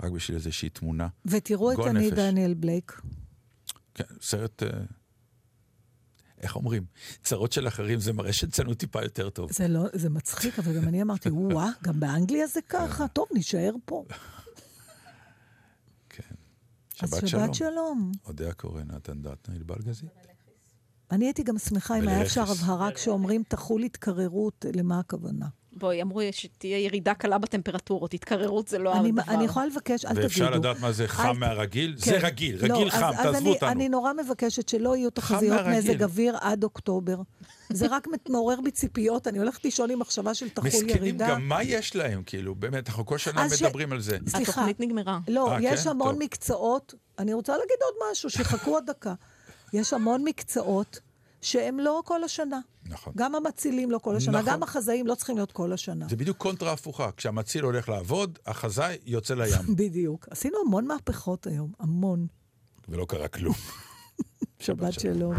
רק בשביל איזושהי תמונה. ותראו את אני. דניאל בלייק. כן, סרט... אה, איך אומרים? צרות של אחרים זה מראה שאצלנו טיפה יותר טוב. זה לא, זה מצחיק, אבל גם אני אמרתי, וואה, גם באנגליה זה ככה, טוב, נישאר פה. כן. אז שבת שלום. שבת שלום. אודיה קורן, נתן דטנר, בלגזית. אני הייתי גם שמחה אם היה. אפשר הבהרה כשאומרים תחול התקררות, למה הכוונה? בואי, אמרו שתהיה ירידה קלה בטמפרטורות, התקררות זה לא אני, הדבר. אני יכולה לבקש, אל תגידו. ואפשר לדעת מה זה אל- חם מהרגיל? כן. זה רגיל, לא, רגיל אז- חם, אז תעזבו אני, אותנו. אני נורא מבקשת שלא יהיו תחזיות. מזג אוויר עד אוקטובר. זה רק מעורר בי ציפיות, אני הולכת לישון עם מחשבה של תחול מסכנים, ירידה. גם מה יש להם? כאילו, באמת, אנחנו כל שנה אז ש- מדברים על זה. סליחה. התוכנית נגמרה. לא, אה, יש כן? המון טוב. מקצועות, אני רוצה להגיד עוד משהו, שיחכו עוד דקה. יש המון מקצועות שהם לא כל השנה. נכון. גם המצילים לא כל השנה, נכון. גם החזאים לא צריכים להיות כל השנה. זה בדיוק קונטרה הפוכה. כשהמציל הולך לעבוד, החזאי יוצא לים, בדיוק. עשינו המון מהפכות היום, המון. ולא קרה כלום. שבת שלום.